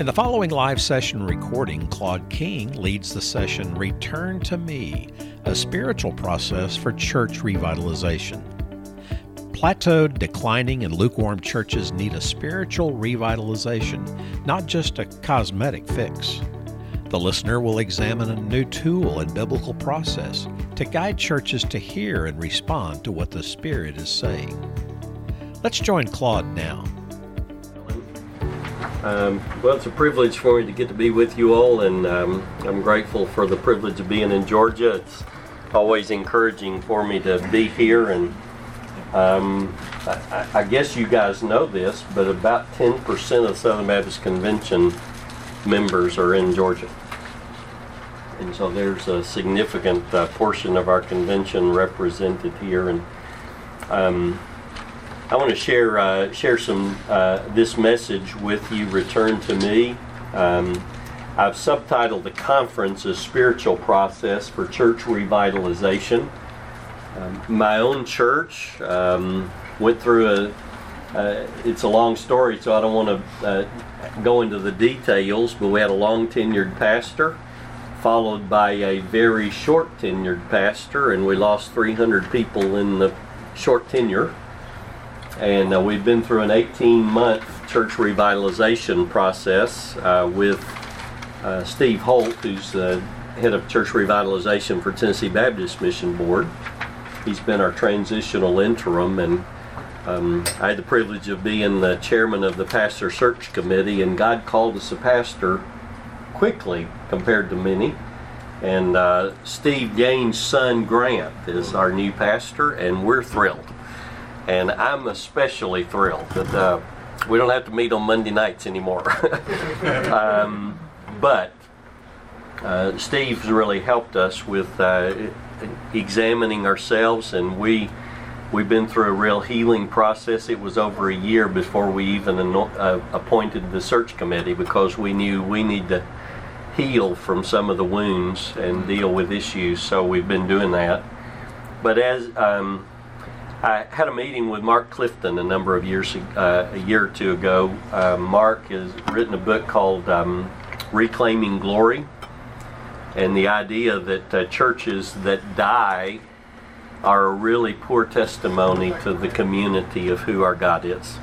In the following live session recording, Claude King leads the session Return to Me, a spiritual process for church revitalization. Plateaued, declining, and lukewarm churches need a spiritual revitalization, not just a cosmetic fix. The listener will examine a new tool and biblical process to guide churches to hear and respond to what the Spirit is saying. Let's join Claude now. Um, well, it's a privilege for me to get to be with you all, and um, I'm grateful for the privilege of being in Georgia. It's always encouraging for me to be here, and um, I, I, guess you guys know this, but about 10% of Southern Baptist Convention members are in Georgia. And so there's a significant uh, portion of our convention represented here, and um, I want to share uh, share some uh, this message with you. Return to me. Um, I've subtitled the conference "A Spiritual Process for Church Revitalization." Um, my own church um, went through a. Uh, it's a long story, so I don't want to uh, go into the details. But we had a long tenured pastor, followed by a very short tenured pastor, and we lost 300 people in the short tenure and uh, we've been through an 18 month church revitalization process uh, with uh, Steve Holt, who's the head of church revitalization for Tennessee Baptist Mission Board. He's been our transitional interim, and um, I had the privilege of being the chairman of the pastor search committee, and God called us a pastor quickly compared to many. And uh, Steve Gaines' son Grant is our new pastor, and we're thrilled and I'm especially thrilled that uh, we don't have to meet on Monday nights anymore. um, but uh, Steve's really helped us with uh, examining ourselves, and we we've been through a real healing process. It was over a year before we even uh, appointed the search committee because we knew we need to heal from some of the wounds and deal with issues. So we've been doing that. But as um, I had a meeting with Mark Clifton a number of years, uh, a year or two ago. Uh, Mark has written a book called um, Reclaiming Glory, and the idea that uh, churches that die are a really poor testimony to the community of who our God is.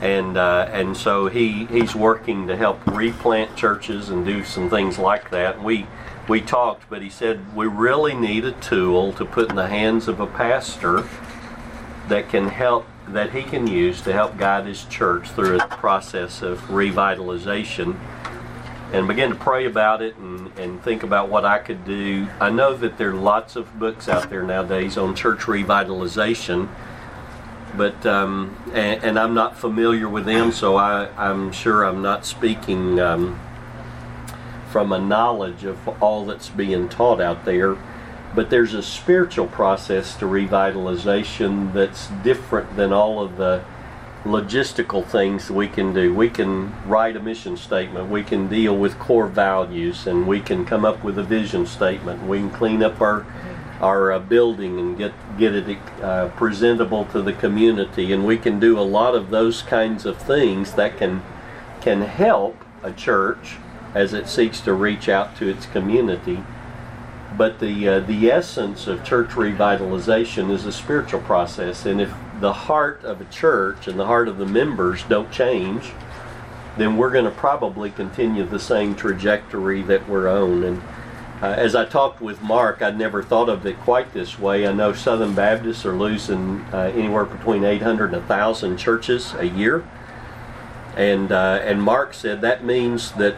And uh, and so he he's working to help replant churches and do some things like that. We we talked, but he said we really need a tool to put in the hands of a pastor that can help that he can use to help guide his church through a process of revitalization and begin to pray about it and, and think about what I could do. I know that there are lots of books out there nowadays on church revitalization, but um, and, and, I'm not familiar with them, so I, I'm sure I'm not speaking um, from a knowledge of all that's being taught out there. But there's a spiritual process to revitalization that's different than all of the logistical things we can do. We can write a mission statement, we can deal with core values, and we can come up with a vision statement. We can clean up our our uh, building and get get it uh, presentable to the community, and we can do a lot of those kinds of things that can can help a church as it seeks to reach out to its community. But the uh, the essence of church revitalization is a spiritual process, and if the heart of a church and the heart of the members don't change, then we're going to probably continue the same trajectory that we're on. And uh, as I talked with Mark, I'd never thought of it quite this way. I know Southern Baptists are losing uh, anywhere between 800 and 1,000 churches a year. And, uh, and Mark said that means that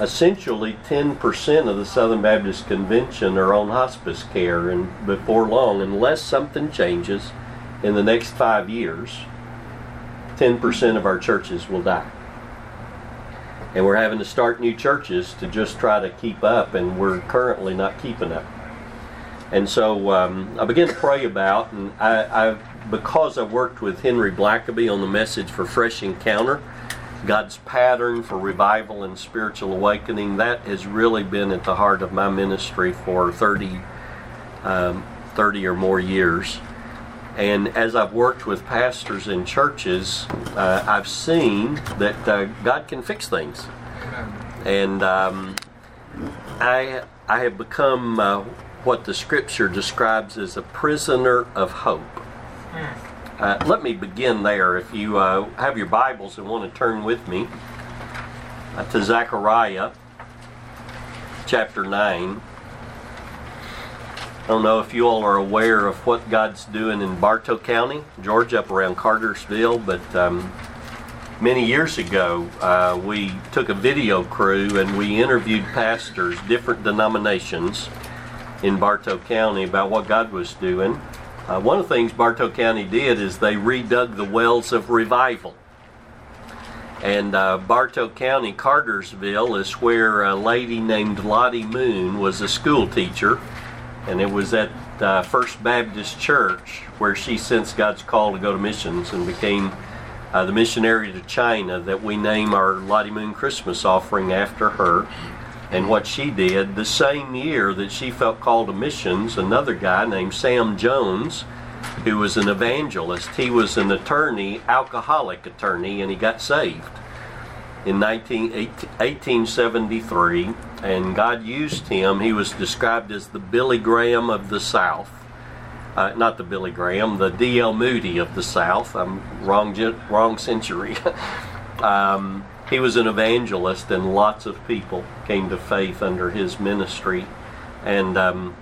essentially 10% of the Southern Baptist Convention are on hospice care, and before long, unless something changes in the next five years, 10% of our churches will die. And we're having to start new churches to just try to keep up, and we're currently not keeping up. And so um, I began to pray about, and I, I, because I worked with Henry Blackaby on the message for Fresh Encounter, God's pattern for revival and spiritual awakening, that has really been at the heart of my ministry for 30, um, 30 or more years. And as I've worked with pastors in churches, uh, I've seen that uh, God can fix things. And um, I, I have become uh, what the scripture describes as a prisoner of hope. Uh, let me begin there. If you uh, have your Bibles and want to turn with me uh, to Zechariah chapter 9. I don't know if you all are aware of what God's doing in Bartow County, Georgia, up around Cartersville, but um, many years ago uh, we took a video crew and we interviewed pastors, different denominations in Bartow County about what God was doing. Uh, one of the things Bartow County did is they redug the wells of revival. And uh, Bartow County, Cartersville, is where a lady named Lottie Moon was a school teacher and it was at uh, First Baptist Church where she sensed God's call to go to missions and became uh, the missionary to China that we name our Lottie Moon Christmas offering after her and what she did. The same year that she felt called to missions, another guy named Sam Jones, who was an evangelist, he was an attorney, alcoholic attorney, and he got saved in 19, 1873, and God used him. He was described as the Billy Graham of the South. Uh, not the Billy Graham, the D.L. Moody of the South. I'm wrong, wrong century. um, he was an evangelist, and lots of people came to faith under his ministry. And um,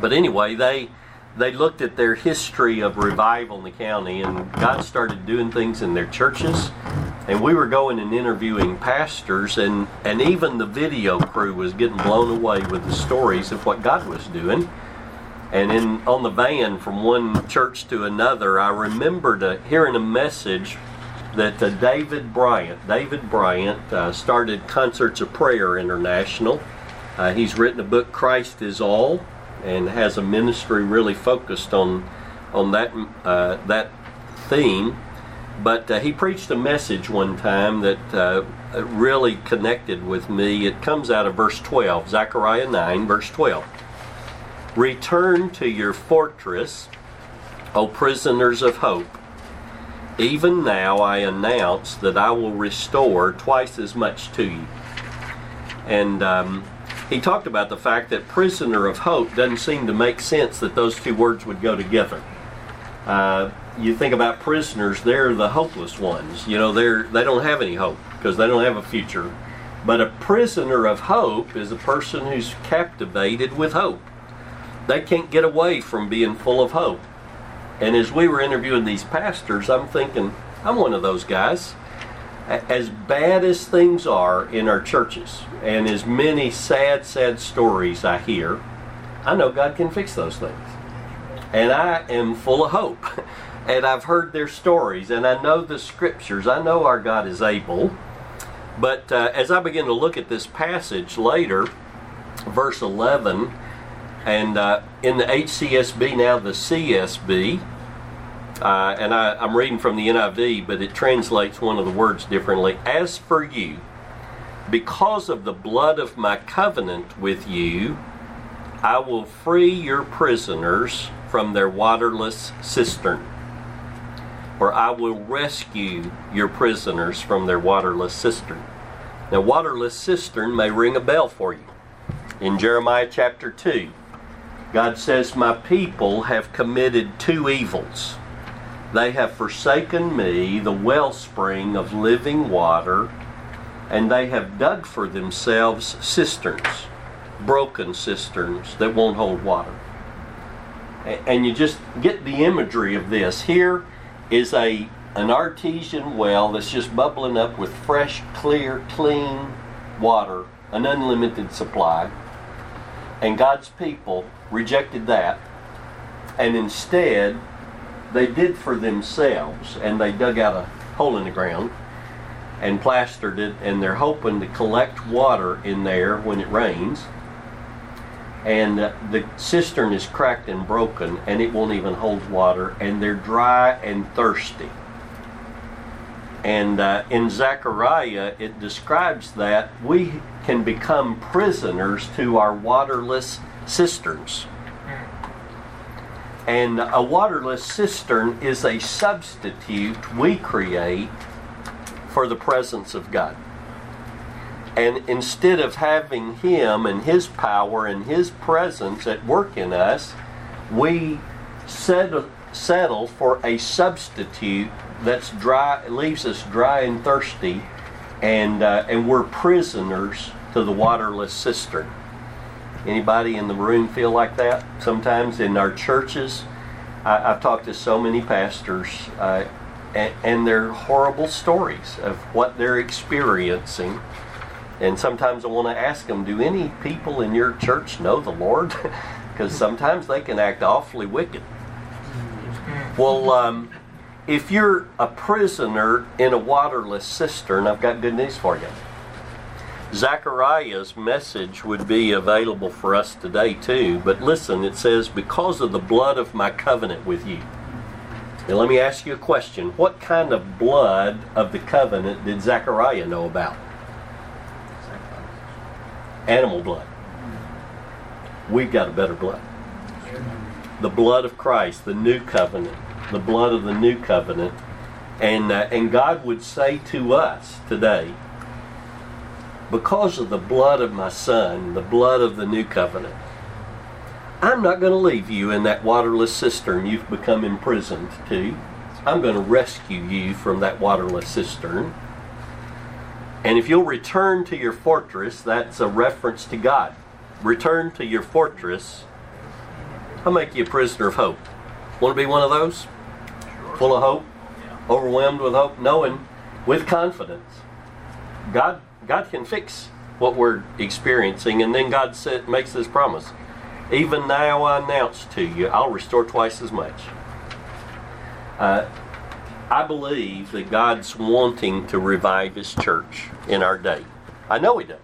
but anyway, they they looked at their history of revival in the county, and God started doing things in their churches. And we were going and interviewing pastors, and, and even the video crew was getting blown away with the stories of what God was doing. And in on the van from one church to another, I remembered uh, hearing a message that uh, David Bryant, David Bryant, uh, started Concerts of Prayer International. Uh, he's written a book, Christ is All, and has a ministry really focused on on that uh, that theme. But uh, he preached a message one time that uh, really connected with me. It comes out of verse 12, Zechariah 9, verse 12. Return to your fortress, O prisoners of hope. Even now I announce that I will restore twice as much to you. And um, he talked about the fact that prisoner of hope doesn't seem to make sense that those two words would go together. Uh, you think about prisoners, they're the hopeless ones. You know, they're they don't have any hope because they don't have a future. But a prisoner of hope is a person who's captivated with hope. They can't get away from being full of hope. And as we were interviewing these pastors, I'm thinking, I'm one of those guys as bad as things are in our churches and as many sad, sad stories I hear, I know God can fix those things. And I am full of hope. And I've heard their stories and I know the scriptures. I know our God is able. But uh, as I begin to look at this passage later, verse 11, and uh, in the HCSB, now the CSB, uh, and I, am reading from the NIV, but it translates one of the words differently. As for you, because of the blood of my covenant with you, I will free your prisoners from their waterless cistern. Or I will rescue your prisoners from their waterless cistern. Now, waterless cistern may ring a bell for you. In Jeremiah chapter 2, God says, My people have committed two evils. They have forsaken me, the wellspring of living water, and they have dug for themselves cisterns, broken cisterns that won't hold water. And you just get the imagery of this. Here is a an artesian well that's just bubbling up with fresh, clear, clean water, an unlimited supply. And God's people rejected that and instead they did for themselves, and they dug out a hole in the ground and plastered it, and they're hoping to collect water in there when it rains. And uh, the cistern is cracked and broken, and it won't even hold water, and they're dry and thirsty. And uh, in Zechariah, it describes that we can become prisoners to our waterless cisterns. And a waterless cistern is a substitute we create for the presence of God. And instead of having Him and His power and His presence at work in us, we settle, for a substitute that's dry, leaves us dry and thirsty, and uh, and we're prisoners to the waterless cistern. Anybody in the room feel like that? Sometimes in our churches, I, have talked to so many pastors, uh, and, and they're horrible stories of what they're experiencing. And sometimes I want to ask them, do any people in your church know the Lord? Because sometimes they can act awfully wicked. Well, um, if you're a prisoner in a waterless cistern, I've got good news for you. Zechariah's message would be available for us today too, but listen, it says, Because of the blood of my covenant with you. Now, let me ask you a question. What kind of blood of the covenant did Zechariah know about? Animal blood. We've got a better blood. The blood of Christ, the new covenant, the blood of the new covenant. And, uh, and God would say to us today, because of the blood of my son, the blood of the new covenant, I'm not going to leave you in that waterless cistern you've become imprisoned to. I'm going to rescue you from that waterless cistern. And if you'll return to your fortress, that's a reference to God. Return to your fortress. I'll make you a prisoner of hope. Want to be one of those? Full of hope? Overwhelmed with hope? Knowing with confidence. God God can fix what we're experiencing, and then God said, makes this promise. Even now I announce to you, I'll restore twice as much. Uh, I believe that God's wanting to revive His church in our day. I know He does.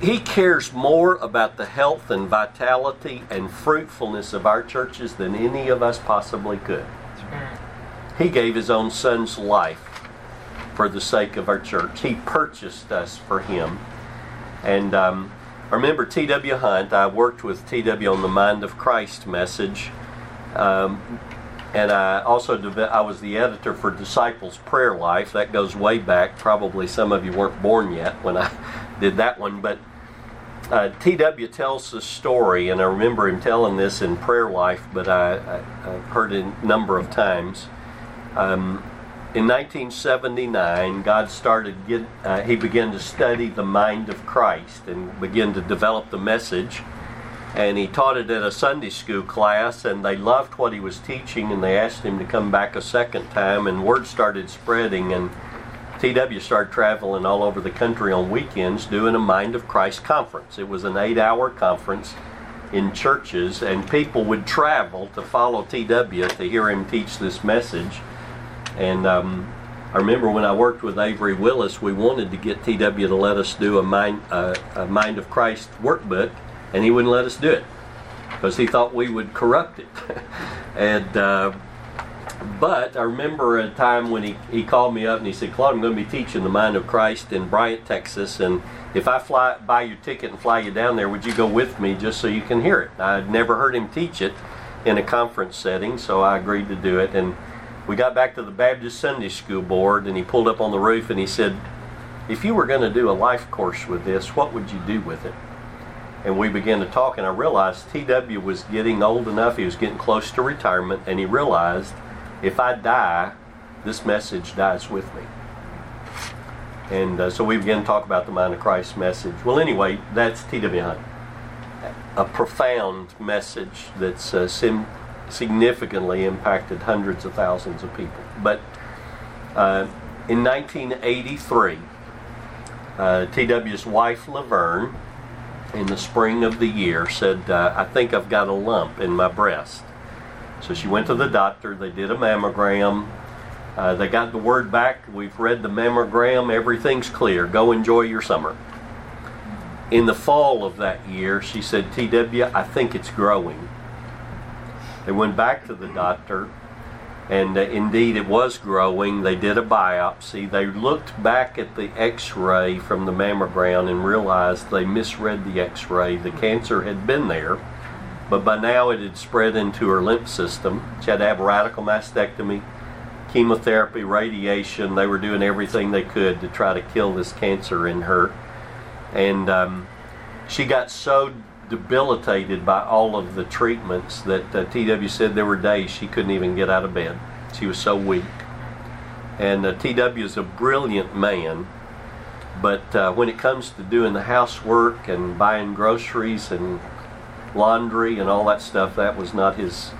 He cares more about the health and vitality and fruitfulness of our churches than any of us possibly could. He gave His own Son's life for the sake of our church. He purchased us for Him. And um, I remember T.W. Hunt. I worked with T.W. on the Mind of Christ message. Um, and I also I was the editor for Disciples Prayer Life. That goes way back. Probably some of you weren't born yet when I did that one. But uh, T.W. tells the story, and I remember him telling this in Prayer Life, but I, have heard it a number of times. Um, in 1979, God started get, uh, he began to study the mind of Christ and began to develop the message. And he taught it at a Sunday school class, and they loved what he was teaching, and they asked him to come back a second time. And word started spreading, and TW started traveling all over the country on weekends doing a Mind of Christ conference. It was an eight-hour conference in churches, and people would travel to follow TW to hear him teach this message and um, I remember when I worked with Avery Willis, we wanted to get TW to let us do a Mind, uh, a Mind of Christ workbook, and he wouldn't let us do it because he thought we would corrupt it. and uh, but I remember a time when he, he called me up and he said, Claude, I'm going to be teaching the Mind of Christ in Bryant, Texas, and if I fly buy your ticket and fly you down there, would you go with me just so you can hear it? I'd never heard him teach it in a conference setting, so I agreed to do it. And we got back to the Baptist Sunday School board, and he pulled up on the roof and he said, If you were going to do a life course with this, what would you do with it? And we began to talk, and I realized TW was getting old enough, he was getting close to retirement, and he realized if I die, this message dies with me. And uh, so we began to talk about the Mind of Christ message. Well, anyway, that's TW Hunt. A profound message that's uh, sim- significantly impacted hundreds of thousands of people. But uh, in 1983, uh, TW's wife Laverne, in the spring of the year, said, uh, I think I've got a lump in my breast. So she went to the doctor, they did a mammogram. Uh, they got the word back, we've read the mammogram, everything's clear, go enjoy your summer. In the fall of that year, she said, TW, I think it's growing. They went back to the doctor, and uh, indeed it was growing. They did a biopsy. They looked back at the x ray from the mammogram and realized they misread the x ray. The cancer had been there, but by now it had spread into her lymph system. She had to have radical mastectomy, chemotherapy, radiation. They were doing everything they could to try to kill this cancer in her. And um, she got so debilitated by all of the treatments that uh, TW said there were days she couldn't even get out of bed. She was so weak. And uh, TW is a brilliant man, but uh, when it comes to doing the housework and buying groceries and laundry and all that stuff, that was not his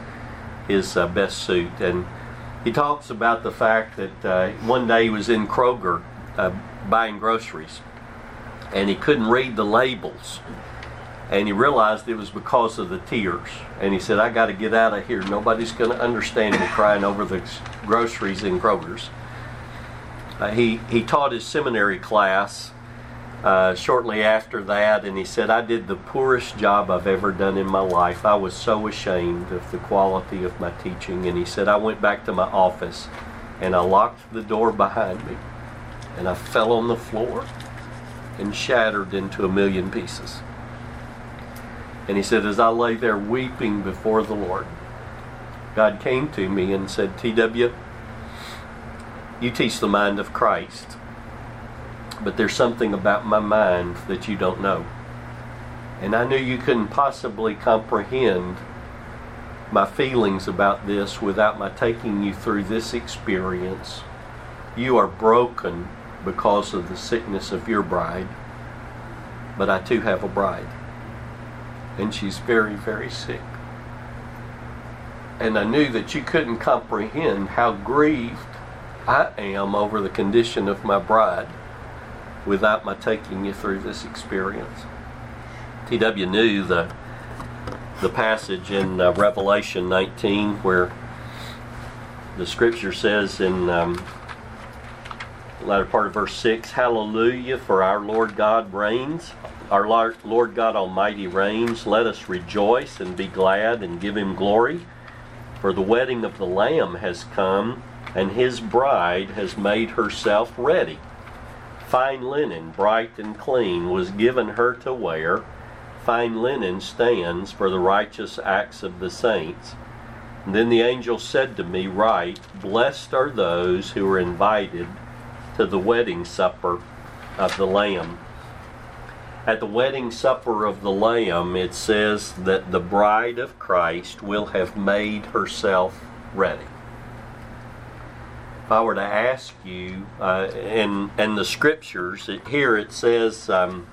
his uh, best suit. And he talks about the fact that uh, one day he was in Kroger uh, buying groceries, and he couldn't read the labels. And he realized it was because of the tears. And he said, I got to get out of here. Nobody's going to understand me crying over the groceries in Kroger's. Uh, he, he taught his seminary class uh, shortly after that, and he said, I did the poorest job I've ever done in my life. I was so ashamed of the quality of my teaching. And he said, I went back to my office and I locked the door behind me, and I fell on the floor and shattered into a million pieces. And he said, as I lay there weeping before the Lord, God came to me and said, TW, you teach the mind of Christ but there's something about my mind that you don't know. And I knew you couldn't possibly comprehend my feelings about this without my taking you through this experience. You are broken because of the sickness of your bride, but I too have a bride. And she's very, very sick. And I knew that you couldn't comprehend how grieved I am over the condition of my bride without my taking you through this experience. T.W. knew the the passage in uh, Revelation 19 where the scripture says in um, the latter part of verse 6 Hallelujah, for our Lord God reigns. Our Lord God Almighty reigns. Let us rejoice and be glad and give him glory. For the wedding of the Lamb has come, and his bride has made herself ready fine linen, bright and clean, was given her to wear. Fine linen stands for the righteous acts of the saints. And then the angel said to me, Write, Blessed are those who are invited to the wedding supper of the Lamb. At the wedding supper of the Lamb, it says that the bride of Christ will have made herself ready. If I were to ask you, uh, in, in the scriptures, it, here it says um,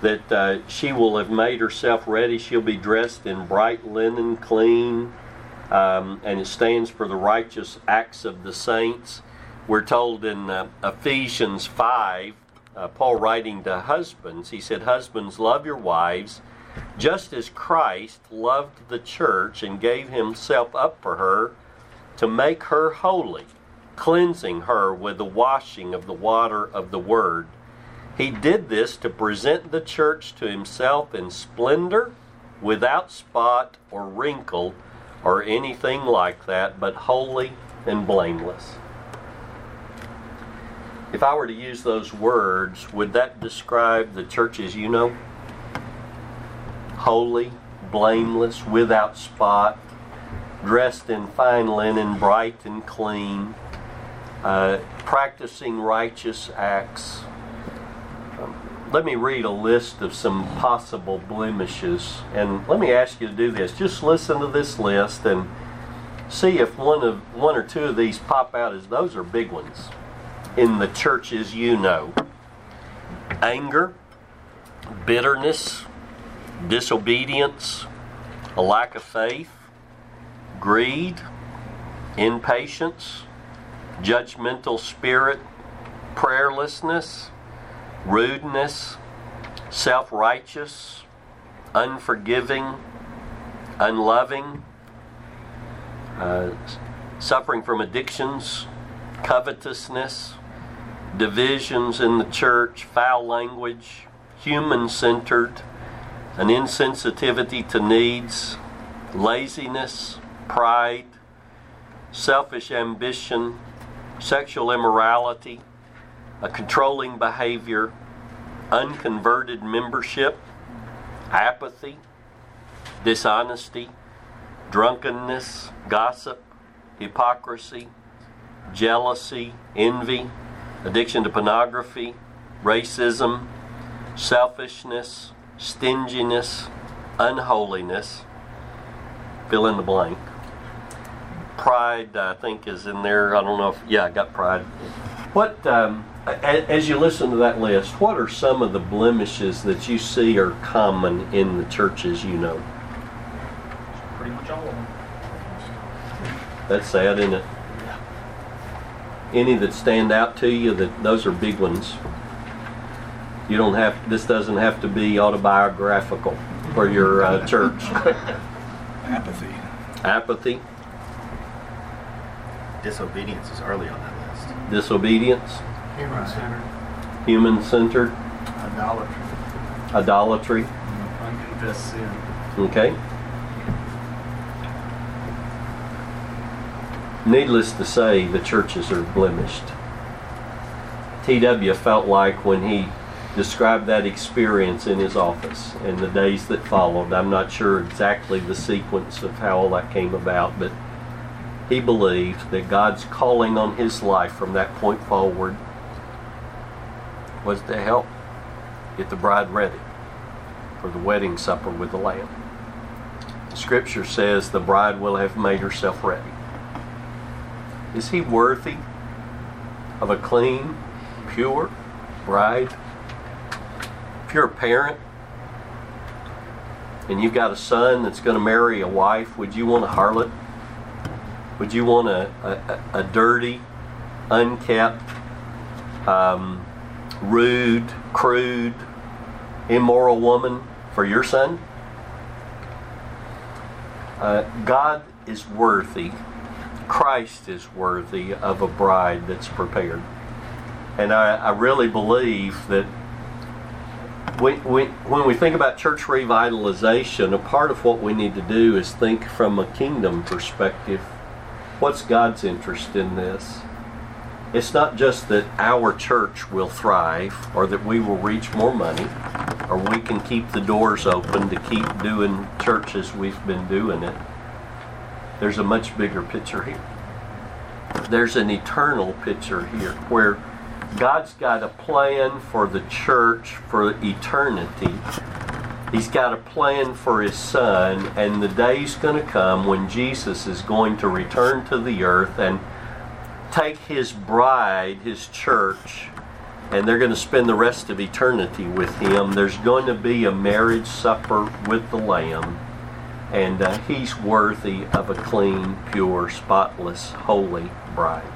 that uh, she will have made herself ready. She'll be dressed in bright linen, clean, um, and it stands for the righteous acts of the saints. We're told in uh, Ephesians 5, uh, Paul writing to husbands, he said, Husbands, love your wives just as Christ loved the church and gave himself up for her to make her holy cleansing her with the washing of the water of the Word. He did this to present the church to himself in splendor, without spot or wrinkle or anything like that, but holy and blameless. If I were to use those words, would that describe the church as you know? Holy, blameless, without spot, dressed in fine linen, bright and clean, uh, practicing righteous acts. Um, let me read a list of some possible blemishes, and let me ask you to do this. Just listen to this list and see if one of one or two of these pop out as those are big ones in the churches you know. Anger, bitterness, disobedience, a lack of faith, greed, impatience, judgmental spirit, prayerlessness, rudeness, self righteous, unforgiving, unloving, uh, suffering from addictions, covetousness, divisions in the church, foul language, human centered, an insensitivity to needs, laziness, pride, selfish ambition, sexual immorality, a controlling behavior, unconverted membership, apathy, dishonesty, drunkenness, gossip, hypocrisy, jealousy, envy, addiction to pornography, racism, selfishness, stinginess, unholiness. Fill in the blank. Pride, I think, is in there. I don't know if, yeah, I got pride. What, um, as you listen to that list, what are some of the blemishes that you see are common in the churches you know? Pretty much all of them. That's sad, isn't it? Any that stand out to you, that those are big ones. You don't have, this doesn't have to be autobiographical for your uh, church. Apathy. Apathy, Disobedience is early on that list. disobedience, Human centered, human centered, idolatry, idolatry. unconfessed sin. Okay? Needless to say, the churches are blemished. T.W. felt like when he described that experience in his office and the days that followed, I'm not sure exactly the sequence of how all that came about, but he believed that God's calling on his life from that point forward was to help get the bride ready for the wedding supper with the Lamb. The scripture says the bride will have made herself ready. Is he worthy of a clean, pure bride? If you're a parent and you've got a son that's going to marry a wife, would you want a harlot? Would you want a, a, a dirty, unkept, um, rude, crude, immoral woman for your son? Uh, God is worthy, Christ is worthy of a bride that's prepared. And I, I really believe that when, we think about church revitalization, a part of what we need to do is think from a kingdom perspective. What's God's interest in this? It's not just that our church will thrive or that we will reach more money or we can keep the doors open to keep doing church as we've been doing it. There's a much bigger picture here. There's an eternal picture here where God's got a plan for the church for eternity. He's got a plan for his son, and the day's going to come when Jesus is going to return to the earth and take his bride, his church, and they're going to spend the rest of eternity with him. There's going to be a marriage supper with the Lamb, and uh, he's worthy of a clean, pure, spotless, holy bride.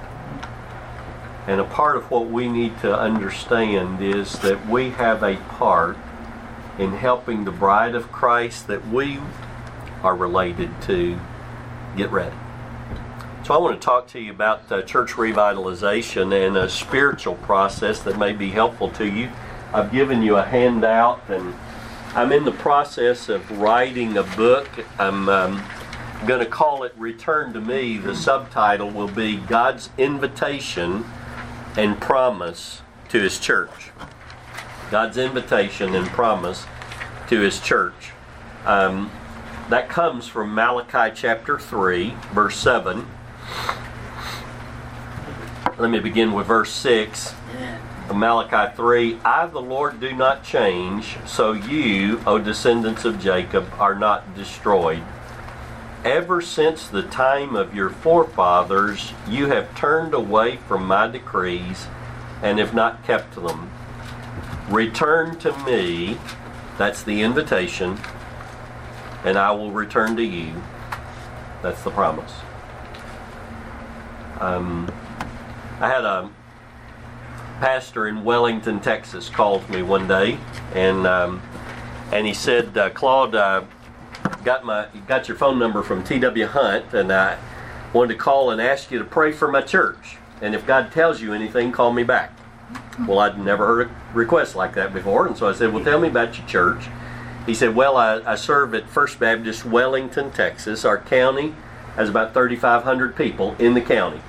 And a part of what we need to understand is that we have a part in helping the bride of Christ that we are related to get ready. So I want to talk to you about uh, church revitalization and a spiritual process that may be helpful to you. I've given you a handout, and I'm in the process of writing a book. I'm um, going to call it Return to Me. The subtitle will be God's Invitation and Promise to His Church. God's invitation and promise to His church. Um, that comes from Malachi chapter 3, verse 7. Let me begin with verse 6 of Malachi 3 I, the Lord, do not change, so you, O descendants of Jacob, are not destroyed. Ever since the time of your forefathers, you have turned away from my decrees and have not kept them. Return to me, that's the invitation, and I will return to you. That's the promise. Um, I had a pastor in Wellington, Texas, called me one day, and um, and he said, uh, "Claude, uh, got my got your phone number from T.W. Hunt, and I wanted to call and ask you to pray for my church. And if God tells you anything, call me back." Well, I'd never heard a request like that before, and so I said, "Well, tell me about your church." He said, "Well, I, I serve at First Baptist Wellington, Texas. Our county has about 3,500 people in the county."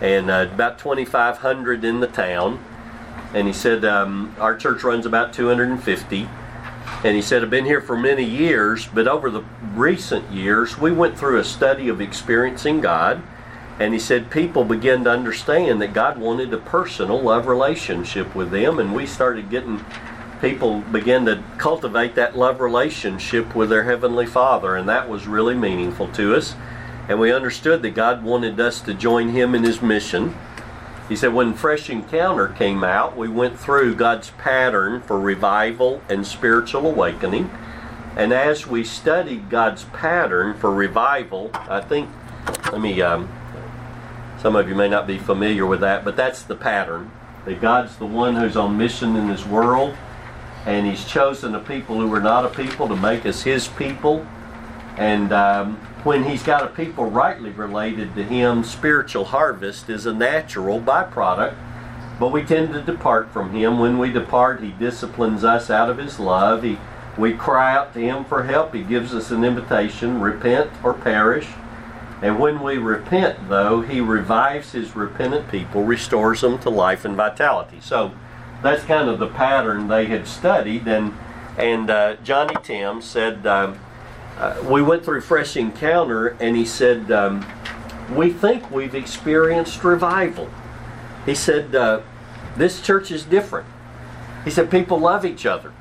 And uh, about 2,500 in the town. And he said, um, Our church runs about 250. And he said, I've been here for many years, but over the recent years, we went through a study of experiencing God. And he said, people began to understand that God wanted a personal love relationship with them. And we started getting, people began to cultivate that love relationship with their Heavenly Father. And that was really meaningful to us. And we understood that God wanted us to join Him in His mission. He said, when Fresh Encounter came out, we went through God's pattern for revival and spiritual awakening. And as we studied God's pattern for revival, I think, let me, um, some of you may not be familiar with that, but that's the pattern. That God's the one who's on mission in this world, and He's chosen a people who are not a people to make us His people. And um, when he's got a people rightly related to him, spiritual harvest is a natural byproduct. But we tend to depart from him. When we depart, he disciplines us out of his love. He, we cry out to him for help. He gives us an invitation repent or perish. And when we repent, though, he revives his repentant people, restores them to life and vitality. So that's kind of the pattern they had studied. And, and uh, Johnny Tim said, uh, uh, we went through Fresh Encounter, and he said, um, We think we've experienced revival. He said, uh, This church is different. He said, People love each other.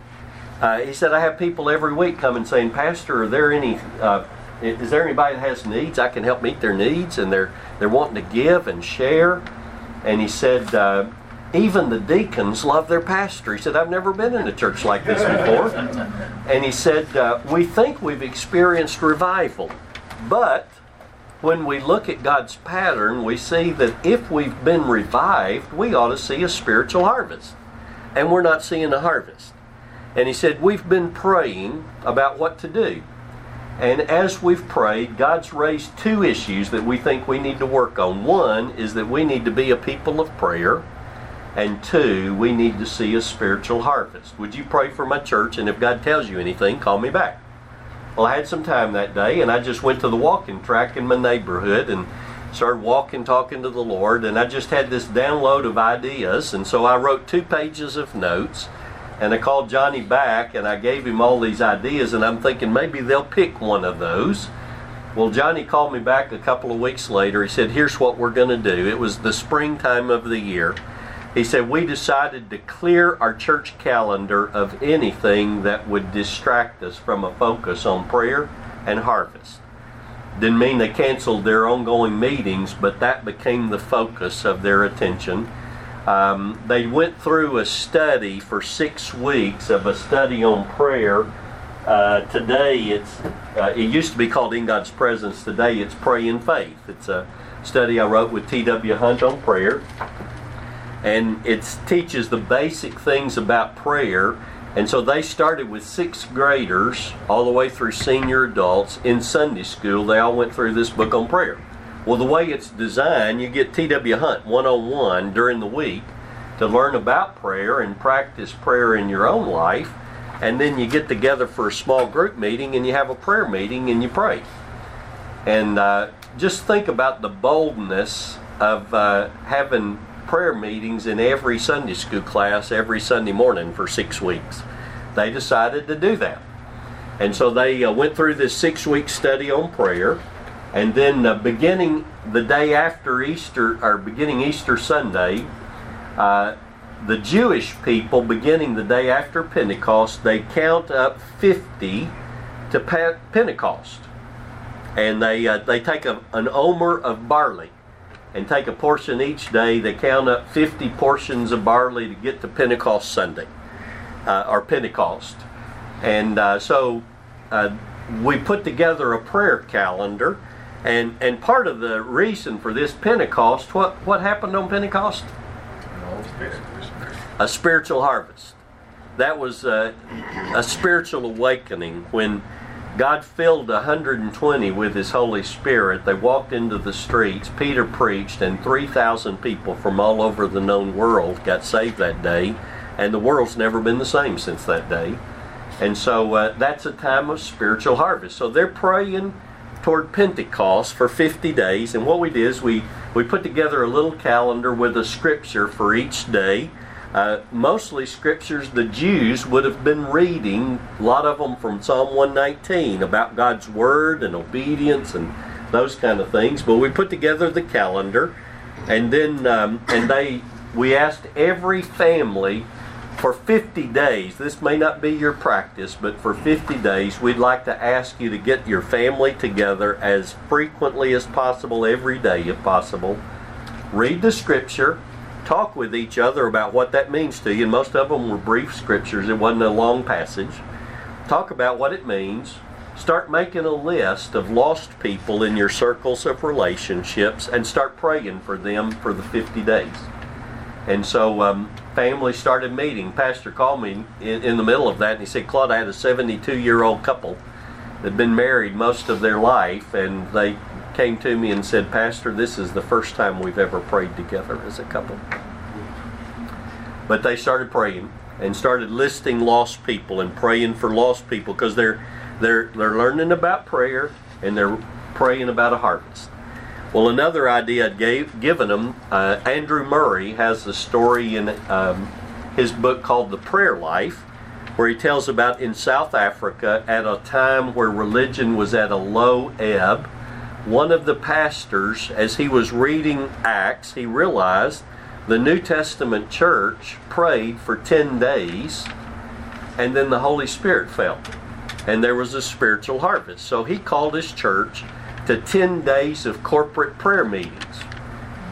Uh, he said, I have people every week coming saying, Pastor, are there any. Uh, is there anybody that has needs? I can help meet their needs, and they're they're wanting to give and share. And he said, uh, even the deacons love their pastor. He said, I've never been in a church like this before. And he said, uh, We think we've experienced revival, but when we look at God's pattern, we see that if we've been revived, we ought to see a spiritual harvest. And we're not seeing a harvest. And he said, We've been praying about what to do. And as we've prayed, God's raised two issues that we think we need to work on. One is that we need to be a people of prayer. And two, we need to see a spiritual harvest. Would you pray for my church? And if God tells you anything, call me back. Well, I had some time that day, and I just went to the walking track in my neighborhood and started walking, talking to the Lord. And I just had this download of ideas. And so I wrote two pages of notes. And I called Johnny back and I gave him all these ideas. And I'm thinking maybe they'll pick one of those. Well, Johnny called me back a couple of weeks later. He said, Here's what we're going to do. It was the springtime of the year. He said, We decided to clear our church calendar of anything that would distract us from a focus on prayer and harvest. Didn't mean they canceled their ongoing meetings, but that became the focus of their attention. Um, they went through a study for six weeks of a study on prayer. Uh, today, it's uh, it used to be called In God's Presence. Today, it's Pray in Faith. It's a study I wrote with T.W. Hunt on prayer and it teaches the basic things about prayer. And so they started with sixth graders all the way through senior adults in Sunday school. They all went through this book on prayer. Well, the way it's designed, you get T.W. Hunt one on one during the week to learn about prayer and practice prayer in your own life. And then you get together for a small group meeting and you have a prayer meeting and you pray. And uh, just think about the boldness of uh, having prayer meetings in every Sunday school class every Sunday morning for six weeks. They decided to do that. And so they uh, went through this six week study on prayer. And then, uh, beginning the day after Easter, or beginning Easter Sunday, uh, the Jewish people, beginning the day after Pentecost, they count up 50 to Pentecost. And they, uh, they take a, an omer of barley and take a portion each day. They count up 50 portions of barley to get to Pentecost Sunday uh, or Pentecost. And uh, so uh, we put together a prayer calendar. And, and part of the reason for this Pentecost, what, what happened on Pentecost? A spiritual harvest. That was a, a spiritual awakening when God filled 120 with His Holy Spirit. They walked into the streets. Peter preached, and 3,000 people from all over the known world got saved that day. And the world's never been the same since that day. And so uh, that's a time of spiritual harvest. So they're praying toward Pentecost for 50 days. And what we did is we, we put together a little calendar with a scripture for each day. Uh, mostly scriptures the Jews would have been reading, a lot of them from Psalm 119 about God's Word and obedience and those kind of things. But we put together the calendar, and then um, and they we asked every family for 50 days. This may not be your practice, but for 50 days, we'd like to ask you to get your family together as frequently as possible, every day if possible. Read the scripture talk with each other about what that means to you. And most of them were brief scriptures, it wasn't a long passage. Talk about what it means. Start making a list of lost people in your circles of relationships and start praying for them for the 50 days. And so um, family started meeting. Pastor called me in, in the middle of that and he said, Claude, I had a 72 year old couple that had been married most of their life and they came to me and said, Pastor, this is the first time we've ever prayed together as a couple. But they started praying and started listing lost people and praying for lost people because they're they're they're learning about prayer and they're praying about a harvest. Well, another idea I'd gave, given them, uh, Andrew Murray has a story in um, his book called The Prayer Life, where he tells about in South Africa at a time where religion was at a low ebb one of the pastors, as he was reading Acts, he realized the New Testament church prayed for 10 days and then the Holy Spirit fell. And there was a spiritual harvest. So he called his church to 10 days of corporate prayer meetings.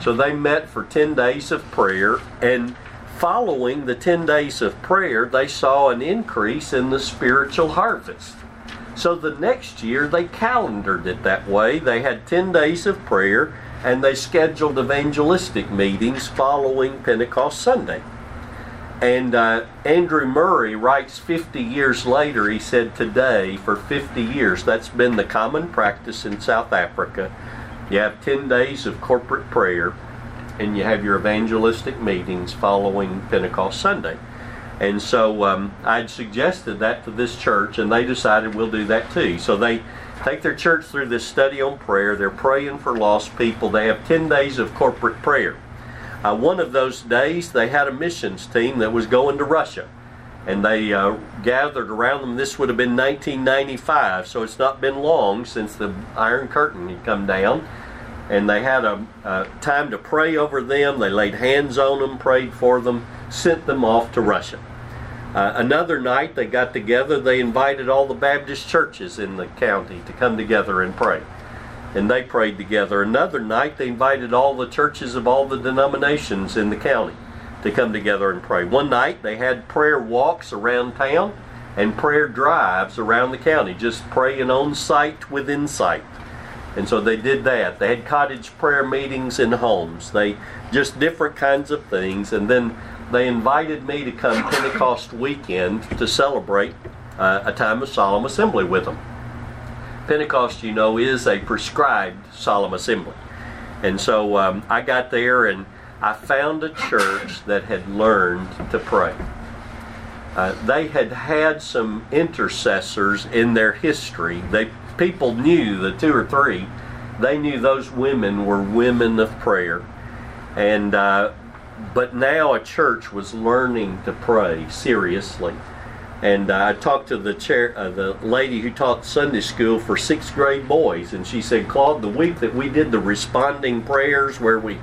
So they met for 10 days of prayer, and following the 10 days of prayer, they saw an increase in the spiritual harvest. So the next year they calendared it that way. They had 10 days of prayer and they scheduled evangelistic meetings following Pentecost Sunday. And uh, Andrew Murray writes 50 years later, he said, Today, for 50 years, that's been the common practice in South Africa. You have 10 days of corporate prayer and you have your evangelistic meetings following Pentecost Sunday. And so um, I'd suggested that to this church, and they decided we'll do that too. So they take their church through this study on prayer. They're praying for lost people. They have 10 days of corporate prayer. Uh, one of those days, they had a missions team that was going to Russia. And they uh, gathered around them. This would have been 1995, so it's not been long since the Iron Curtain had come down. And they had a, a time to pray over them. They laid hands on them, prayed for them sent them off to Russia. Uh, another night they got together, they invited all the Baptist churches in the county to come together and pray. And they prayed together. Another night they invited all the churches of all the denominations in the county to come together and pray. One night they had prayer walks around town and prayer drives around the county, just praying on site within sight. And so they did that. They had cottage prayer meetings in homes. They just different kinds of things. And then they invited me to come Pentecost weekend to celebrate uh, a time of solemn assembly with them. Pentecost, you know, is a prescribed solemn assembly. And so um, I got there and I found a church that had learned to pray. Uh, they had had some intercessors in their history. They people knew the two or three. They knew those women were women of prayer, and uh, but now a church was learning to pray seriously. And uh, I talked to the chair, uh, the lady who taught Sunday school for sixth grade boys, and she said, "Claude, the week that we did the responding prayers, where we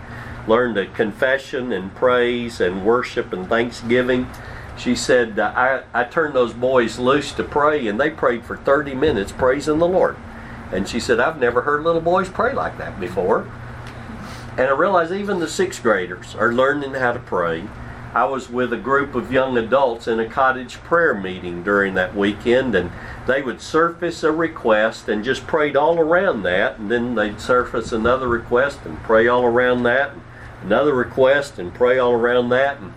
learned a confession and praise and worship and thanksgiving." She said, uh, I, I turned those boys loose to pray, and they prayed for 30 minutes praising the Lord. And she said, I've never heard little boys pray like that before. And I realized even the sixth graders are learning how to pray. I was with a group of young adults in a cottage prayer meeting during that weekend, and they would surface a request and just prayed all around that, and then they'd surface another request and pray all around that, and another request and pray all around that. And,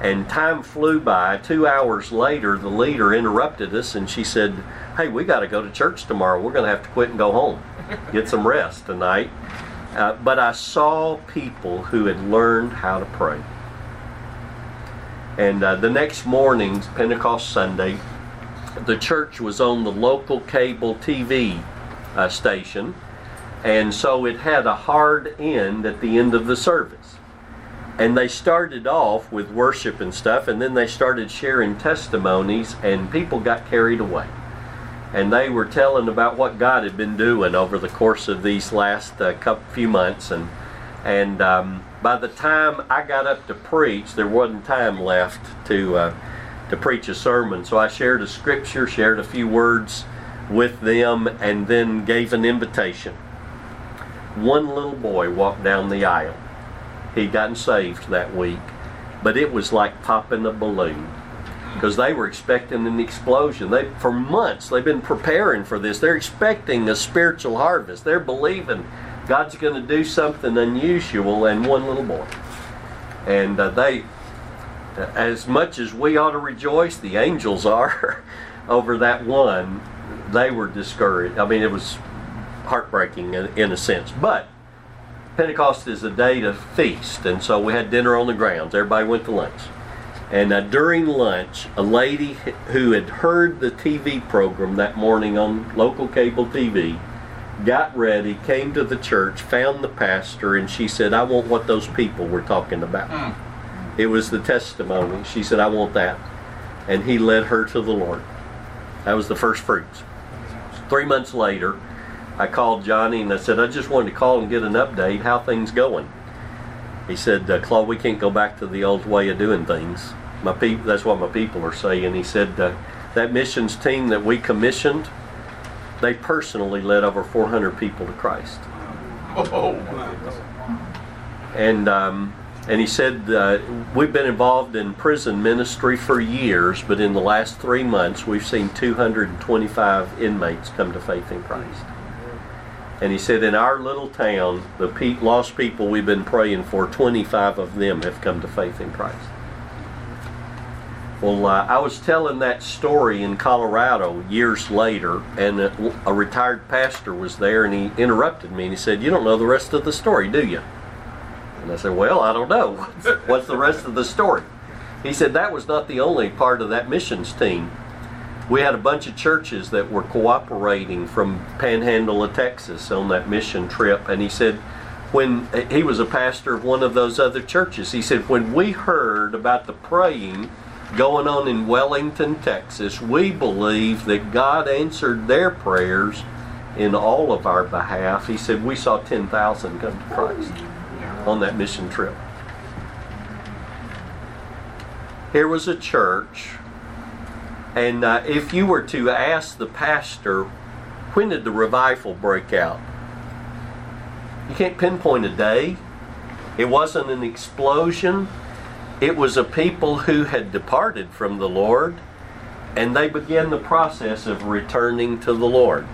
and time flew by. Two hours later, the leader interrupted us and she said, Hey, we got to go to church tomorrow. We're going to have to quit and go home, get some rest tonight. Uh, but I saw people who had learned how to pray. And uh, the next morning, Pentecost Sunday, the church was on the local cable TV uh, station, and so it had a hard end at the end of the service. And they started off with worship and stuff, and then they started sharing testimonies, and people got carried away. And they were telling about what God had been doing over the course of these last uh, couple, few months, and and um, by the time I got up to preach, there wasn't time left to uh, to preach a sermon. So I shared a scripture, shared a few words with them, and then gave an invitation. One little boy walked down the aisle. He'd gotten saved that week, but it was like popping a balloon because they were expecting an explosion. They for months they've been preparing for this. They're expecting a spiritual harvest. They're believing God's going to do something unusual, and one little boy. And uh, they, as much as we ought to rejoice, the angels are over that one. They were discouraged. I mean, it was heartbreaking in, in a sense, but. Pentecost is a day to feast, and so we had dinner on the grounds. Everybody went to lunch. And uh, during lunch, a lady who had heard the TV program that morning on local cable TV got ready, came to the church, found the pastor, and she said, I want what those people were talking about. Mm. It was the testimony. She said, I want that. And he led her to the Lord. That was the first fruits. Three months later, I called Johnny and I said, I just wanted to call and get an update. How things going? He said, uh, Claude, we can't go back to the old way of doing things. My people, that's what my people are saying. He said, uh, that missions team that we commissioned, they personally led over 400 people to Christ. Oh, and um, and he said uh, we've been involved in prison ministry for years, but in the last three months we've seen 225 inmates come to faith in Christ. And he said, in our little town, the lost people we've been praying for, 25 of them have come to faith in Christ. Well, uh, I was telling that story in Colorado years later, and a, a, retired pastor was there, and he interrupted me and he said, You don't know the rest of the story, do you? And I said, Well, I don't know. What's the rest of the story? He said, That was not the only part of that missions team we had a bunch of churches that were cooperating from Panhandle of Texas on that mission trip, and he said, when he was a pastor of one of those other churches, he said, when we heard about the praying going on in Wellington, Texas, we believe that God answered their prayers in all of our behalf. He said, we saw 10,000 come to Christ on that mission trip. Here was a church and uh, if you were to ask the pastor, when did the revival break out? You can't pinpoint a day. It wasn't an explosion. It was a people who had departed from the Lord and they began the process of returning to the Lord.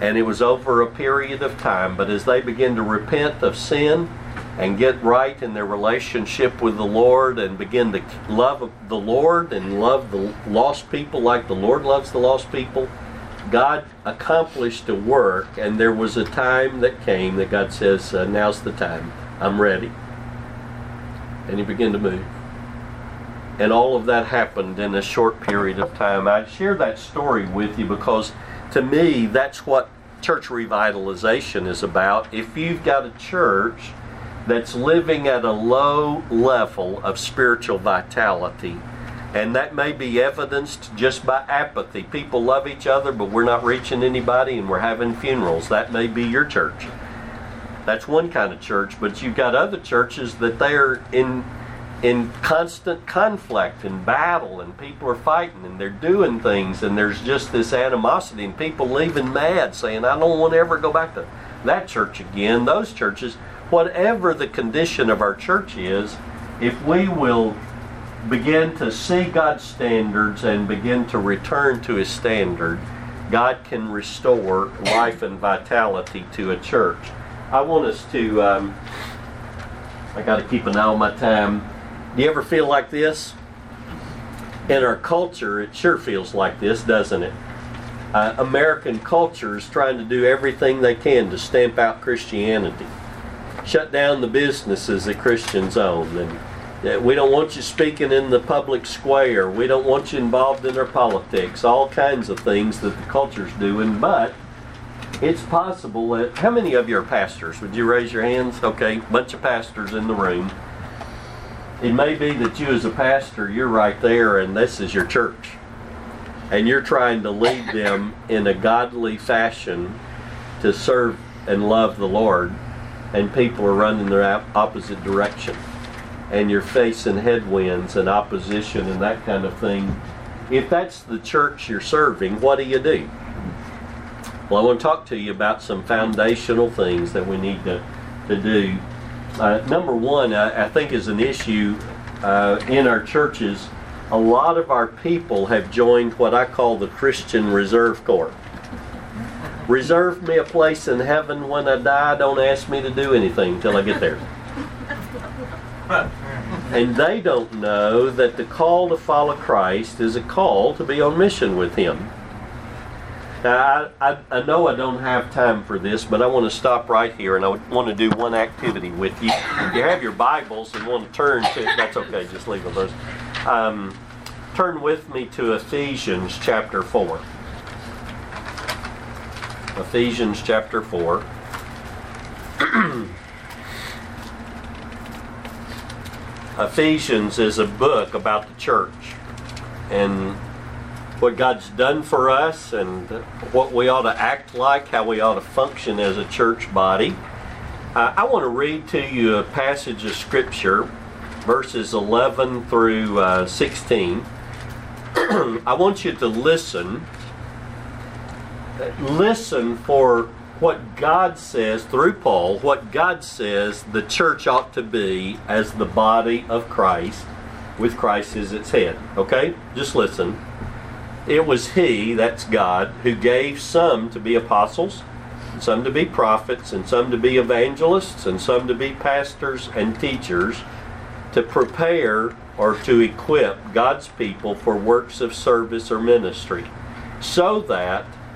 And it was over a period of time, but as they began to repent of sin, and get right in their relationship with the Lord and begin to love the Lord and love the lost people like the Lord loves the lost people, God accomplished a work, and there was a time that came that God says, uh, Now's the time. I'm ready. And He began to move. And all of that happened in a short period of time. I share that story with you because to me, that's what church revitalization is about. If you've got a church that's living at a low level of spiritual vitality. And that may be evidenced just by apathy. People love each other, but we're not reaching anybody and we're having funerals. That may be your church. That's one kind of church, but you've got other churches that they are in in constant conflict and battle and people are fighting and they're doing things and there's just this animosity and people leaving mad saying I don't want to ever go back to that church again. Those churches whatever the condition of our church is, if we will begin to see God's standards and begin to return to His standard, God can restore life and vitality to a church. I want us to, um, I got to keep an eye on my time. Do you ever feel like this? In our culture, it sure feels like this, doesn't it? Uh, American culture is trying to do everything they can to stamp out Christianity shut down the businesses that Christians own. And uh, we don't want you speaking in the public square. We don't want you involved in their politics. All kinds of things that the culture's doing. But it's possible that. How many of you are pastors? Would you raise your hands? Okay, bunch of pastors in the room. It may be that you, as a pastor, you're right there and this is your church. And you're trying to lead them in a godly fashion to serve and love the Lord, and people are running the opposite direction. And you're facing headwinds and opposition and that kind of thing. If that's the church you're serving, what do you do? Well, I want to talk to you about some foundational things that we need to, to do uh, number one, I, I, think, is an issue uh, in our churches. A lot of our people have joined what I call the Christian Reserve Corps. Reserve me a place in heaven when I die. Don't ask me to do anything until I get there. and they don't know that the call to follow Christ is a call to be on mission with Him. Now, I, I, I, know I don't have time for this, but I want to stop right here and I want to do one activity with you. If you have your Bibles and want to turn to, that's okay, just leave those. Um, turn with me to Ephesians chapter 4. Ephesians chapter 4. Ephesians is a book about the church. And what God's done for us and what we ought to act like, how we ought to function as a church body. Uh, I want to read to you a passage of Scripture, verses 11 through uh, 16. I want you to listen. Listen for what God says through Paul, what God says the church ought to be as the body of Christ, with Christ as its head. Okay? Just listen. It was He, that's God, who gave some to be apostles, some to be prophets, and some to be evangelists, and some to be pastors and teachers to prepare or to equip God's people for works of service or ministry, so that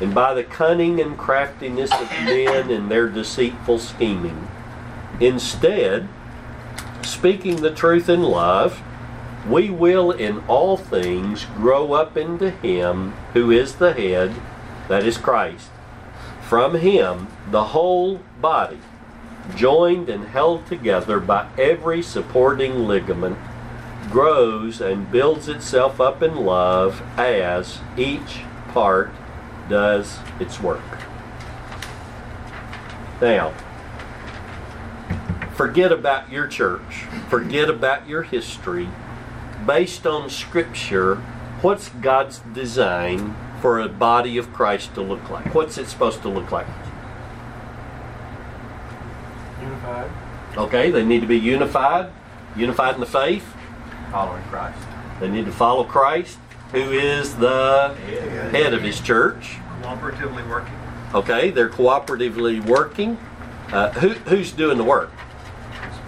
and by the cunning and craftiness of men and their deceitful scheming. Instead, speaking the truth in love, we will in all things grow up into Him who is the head, that is Christ. From Him, the whole body, joined and held together by every supporting ligament, grows and builds itself up in love as each part does its work. Now, forget about your church, forget about your history based on Scripture, what's God's design for a body of Christ to look like? What's it supposed to look like? Unified. Okay, they need to be unified, unified in the faith. Following Christ. They need to follow Christ, who is the head of his church. Cooperatively working. Okay, they're cooperatively working. Uh, who, who's doing the work?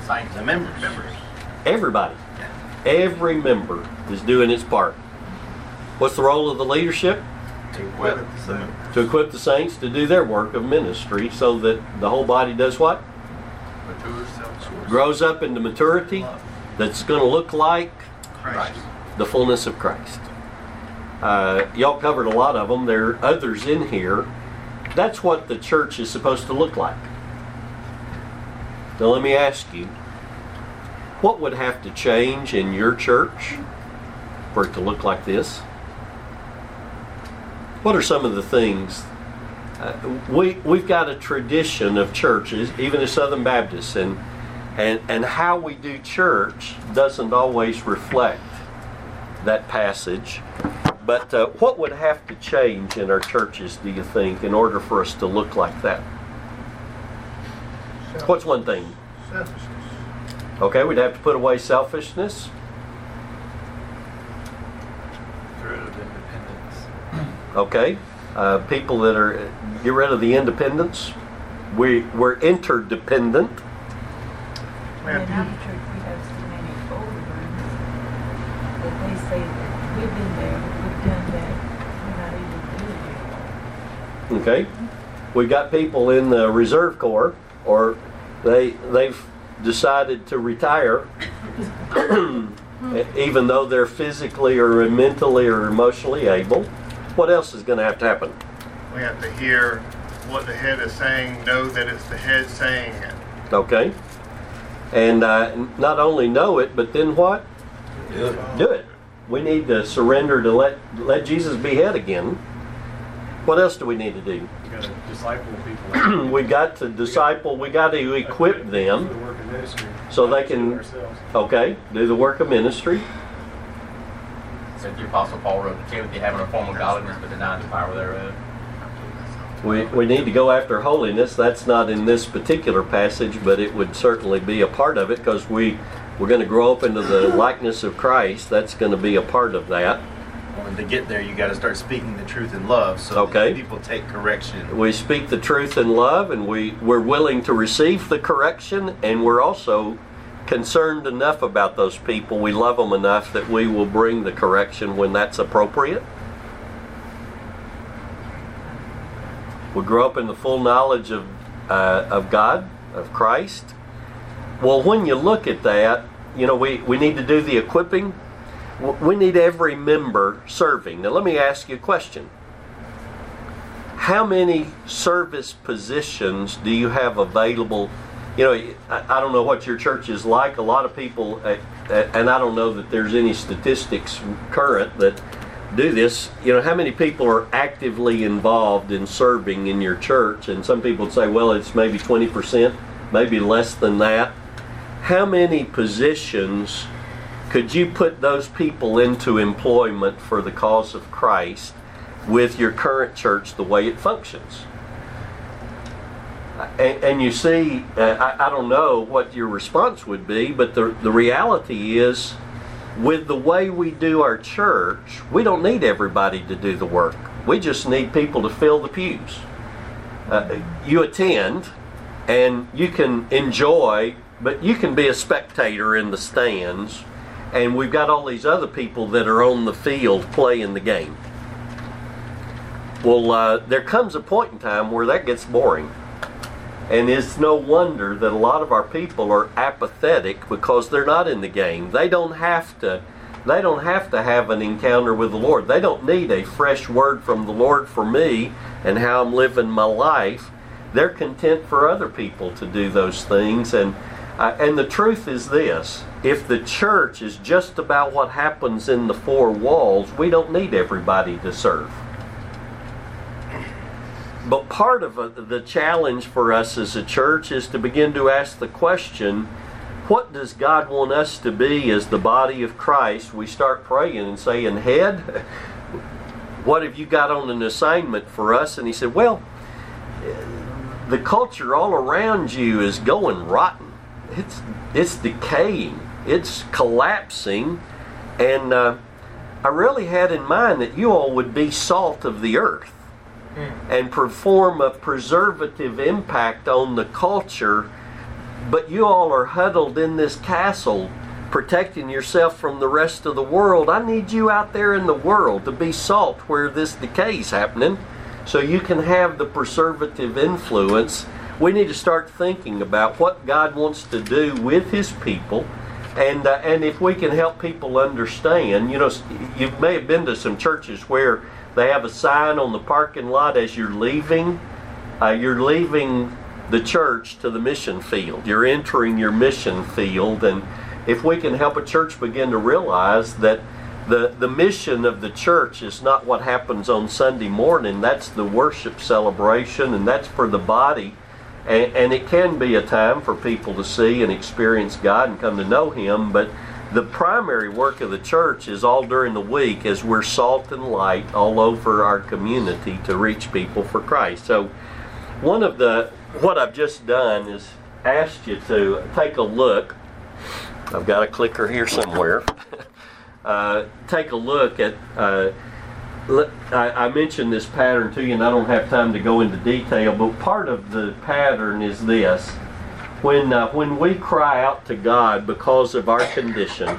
Saints, the members. members. Everybody. Every member is doing its part. What's the role of the leadership? To equip the saints. To equip the saints to do their work of ministry so that the whole body does what? Grows up into maturity that's going to look like Christ. the fullness of Christ. Uh, y'all covered a lot of them. There are others in here. That's what the church is supposed to look like. Now, let me ask you what would have to change in your church for it to look like this? What are some of the things? Uh, we we've got a tradition of churches, even as Southern Baptists, and and and how we do church doesn't always reflect that passage. But uh, what would have to change in our churches, do you think, in order for us to look like that? What's one thing? Selfishness. Okay, we'd have to put away selfishness. Get rid of independence. Okay, uh, people that are get rid of the independence. We we're interdependent. We have In our to- church, we have so many old ones. say that we've been there, we've done that, we're not even doing it. Okay, we've got people in the Reserve Corps, or they they've decided to retire, even though they're physically or mentally or emotionally able. What else is going to have to happen? We have to hear what the head is saying, know that it's the head saying it. Okay, and uh, not only know it, but then what? Do it. Do it. We need to surrender to let let Jesus be head again. What else do we need to do? You gotta disciple people. we got to disciple. We got to equip them. the work of ministry. So they can- do it ourselves. Okay, do the work of ministry. Said the Apostle Paul wrote to Timothy, having a form of godliness, but denying the power thereof. We, we need to go after holiness. That's not in this particular passage, but it would certainly be a part of it because we, we're going to grow up into the likeness of Christ. That's going to be a part of that. And to get there, you got to start speaking the truth in love, so Okay. that people take correction. We speak the truth in love and we, we're willing to receive the correction, and we're also concerned enough about those people. We love them enough that we will bring the correction when that's appropriate. We grow up in the full knowledge of, uh, of God, of Christ. Well, when you look at that, you know, we, we need to do the equipping. We need every member serving. Now, let me ask you a question. How many service positions do you have available? You know, I, I don't know what your church is like. A lot of people, uh, uh, and I don't know that there's any statistics current that do this. You know, how many people are actively involved in serving in your church? And some people say, well, it's maybe 20%, maybe less than that. How many positions could you put those people into employment for the cause of Christ with your current church the way it functions? And, and you see, uh, I, I don't know what your response would be, but the, the reality is, with the way we do our church, we don't need everybody to do the work. We just need people to fill the pews. Uh, you attend and you can enjoy, but you can be a spectator in the stands, and we've got all these other people that are on the field playing the game. Well, uh, there comes a point in time where that gets boring. And it's no wonder that a lot of our people are apathetic because they're not in the game. They don't have to they don't have to have an encounter with the Lord. They don't need a fresh word from the Lord for me and how I'm living my life. They're content for other people to do those things and uh, and the truth is this, if the church is just about what happens in the four walls, we don't need everybody to serve. But part of uh, the challenge for us as a church is to begin to ask the question what does God want us to be as the body of Christ? We start praying and saying, Head, what have you got on an assignment for us? And he said, Well, the culture all around you is going rotten. It's, it's decaying, it's collapsing. And uh, I really had in mind that you all would be salt of the earth and perform a preservative impact on the culture, but you all are huddled in this castle protecting yourself from the rest of the world. I need you out there in the world to be salt where this decay is happening so you can have the preservative influence. We need to start thinking about what God wants to do with His people. And, uh, and if we can help people understand, you know, you may have been to some churches where they have a sign on the parking lot as you're leaving. Uh, you're leaving the church to the mission field. You're entering your mission field. And if we can help a church begin to realize that the, the mission of the church is not what happens on Sunday morning, that's the worship celebration, and that's for the body. And, and it can be a time for people to see and experience God and come to know Him, but the primary work of the church is all during the week as we're salt and light all over our community to reach people for Christ. So, one of the what I've just done is asked you to take a look. I've got a clicker here somewhere. uh, take a look at. Uh, I, mentioned this pattern to you, and I don't have time to go into detail, but part of the pattern is this when uh, when we cry out to God because of our condition,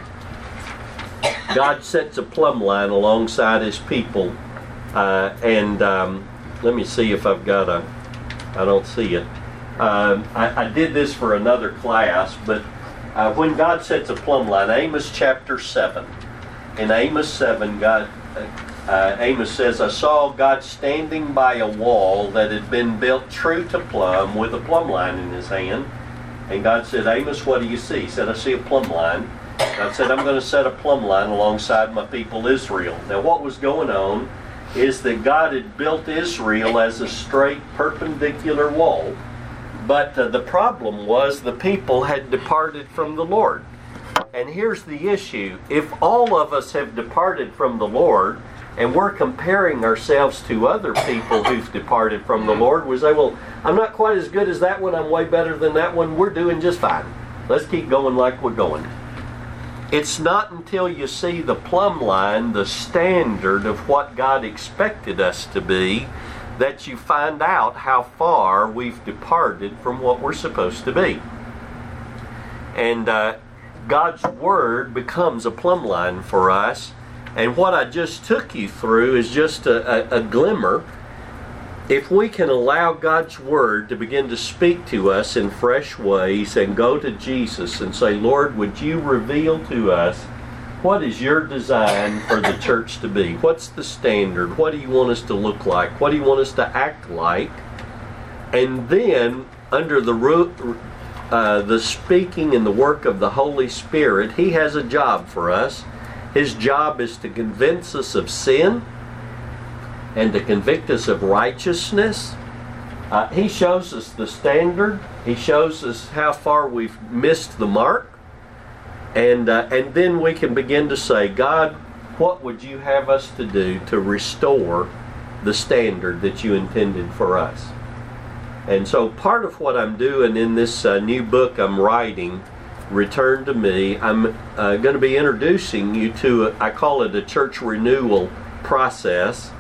God sets a plumb line alongside His people, uh, and um, let me see if I've got a. I don't see it. Um, I, I did this for another class, but uh, when God sets a plumb line, Amos chapter seven. In Amos seven, God. Uh, Amos says, I saw God standing by a wall that had been built true to plumb with a plumb line in his hand. And God said, Amos, what do you see? He said, I see a plumb line. God said, I'm going to set a plumb line alongside my people Israel. Now, what was going on is that God had built Israel as a straight perpendicular wall. But uh, the problem was the people had departed from the Lord. And here's the issue if all of us have departed from the Lord, and we're comparing ourselves to other people who've departed from the Lord, we say, Well, I'm not quite as good as that one, I'm way better than that one, we're doing just fine. Let's keep going like we're going. It's not until you see the plumb line, the standard of what God expected us to be, that you find out how far we've departed from what we're supposed to be. And uh, God's Word becomes a plumb line for us and what I just took you through is just a, a, a glimmer. If we can allow God's Word to begin to speak to us in fresh ways and go to Jesus and say, Lord, would you reveal to us what is your design for the church to be? What's the standard? What do you want us to look like? What do you want us to act like? And then, under the uh, the speaking and the work of the Holy Spirit, He has a job for us. His job is to convince us of sin and to convict us of righteousness. Uh, he shows us the standard. He shows us how far we've missed the mark. And, uh, and then we can begin to say, God, what would you have us to do to restore the standard that you intended for us? And so part of what I'm doing in this uh, new book I'm writing return to me. I'm uh, going to be introducing you to, a, I call it a church renewal process,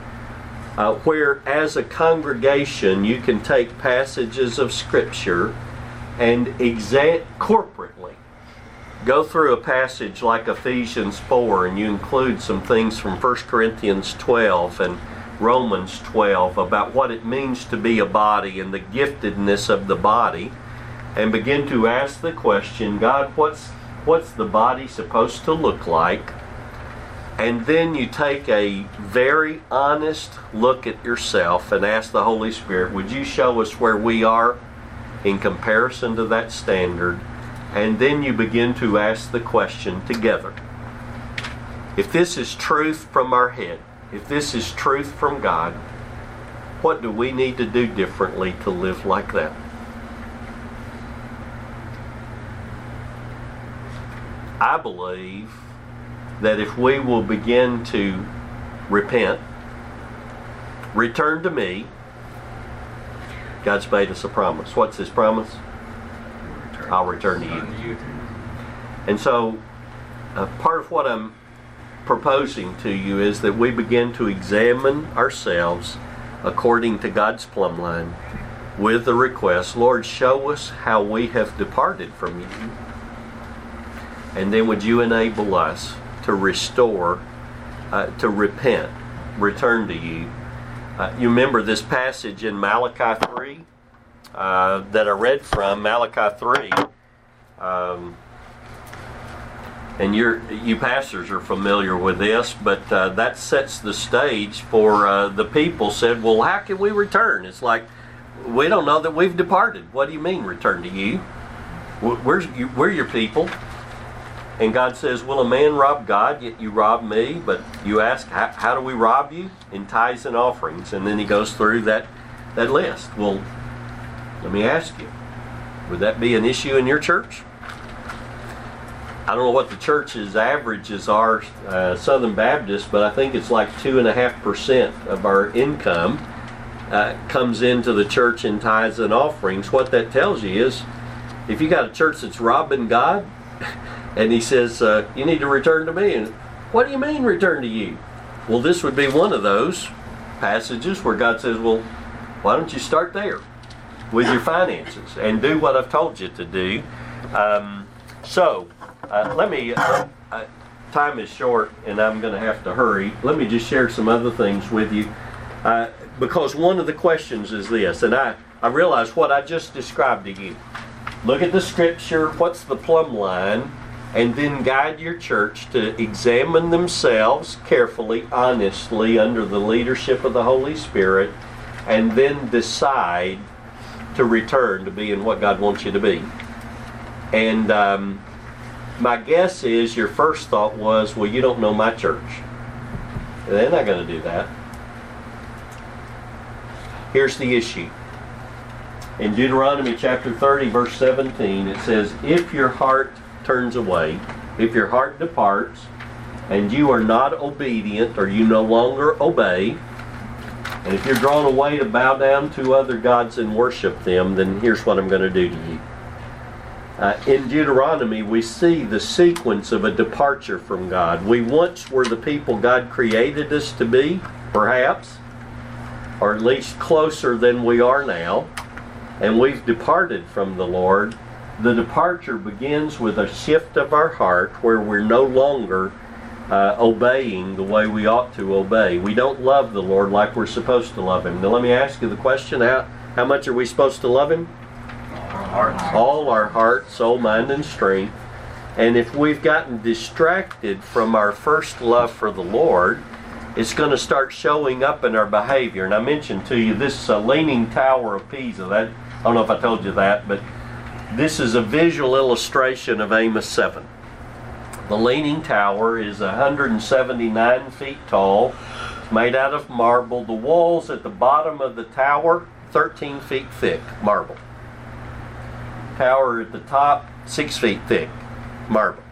uh, where as a congregation you can take passages of Scripture and exam- corporately go through a passage like Ephesians 4 and you include some things from 1 Corinthians 12 and Romans 12 about what it means to be a body and the giftedness of the body and begin to ask the question God, what's, what's the body supposed to look like? And then you take a very honest look at yourself and ask the Holy Spirit, would you show us where we are in comparison to that standard? And then you begin to ask the question together. If this is truth from our head, if this is truth from God, what do we need to do differently to live like that? I believe that if we will begin to repent, return to me, God's made us a promise. What's His promise? I'll return to you. And so, uh, part of what I'm proposing to you is that we begin to examine ourselves according to God's plumb line with the request Lord, show us how we have departed from you and then would you enable us to restore, uh, to repent, return to you? Uh, you remember this passage in Malachi 3 uh, that I read from, Malachi 3. Um, and you you pastors are familiar with this, but uh, that sets the stage for uh, the people said, Well, how can we return? It's like, we don't know that we've departed. What do you mean, return to you? Where's you, we're your people. And God says, Will a man rob God? Yet you rob me. But you ask, How, do we rob you? In tithes and offerings. And then he goes through that, that list. Well, let me ask you would that be an issue in your church? I don't know what the church's averages are, uh, Southern Baptist, but I think it's like 2.5% of our income uh, comes into the church in tithes and offerings. What that tells you is if you got a church that's robbing God, and he says, uh, You need to return to me. And what do you mean, return to you? Well, this would be one of those passages where God says, Well, why don't you start there with your finances and do what I've told you to do? Um, so, uh, let me uh, uh time is short and I'm going to have to hurry, let me just share some other things with you. Uh, because one of the questions is this, and I, I realize what I just described to you. Look at the scripture, what's the plumb line, and then guide your church to examine themselves carefully, honestly, under the leadership of the Holy Spirit, and then decide to return to being what God wants you to be. And um, my guess is your first thought was, well, you don't know my church. They're not going to do that. Here's the issue. In Deuteronomy chapter 30, verse 17, it says, If your heart turns away, if your heart departs, and you are not obedient, or you no longer obey, and if you're drawn away to bow down to other gods and worship them, then here's what I'm going to do to you. Uh, in Deuteronomy, we see the sequence of a departure from God. We once were the people God created us to be, perhaps, or at least closer than we are now, and we've departed from the Lord. The departure begins with a shift of our heart where we're no longer uh, obeying the way we ought to obey. We don't love the Lord like we're supposed to love Him. Now, let me ask you the question how, how much are we supposed to love Him? All our heart, soul, mind, and strength. And if we've gotten distracted from our first love for the Lord, it's going to start showing up in our behavior. And I mentioned to you this uh, Leaning Tower of Pisa. That I don't know if I told you that, but this is a visual illustration of Amos 7. The Leaning Tower is 179 feet tall. It's made out of marble. The walls at the bottom of the tower, 13 feet thick, marble. Tower at the top, 6 feet thick, marble.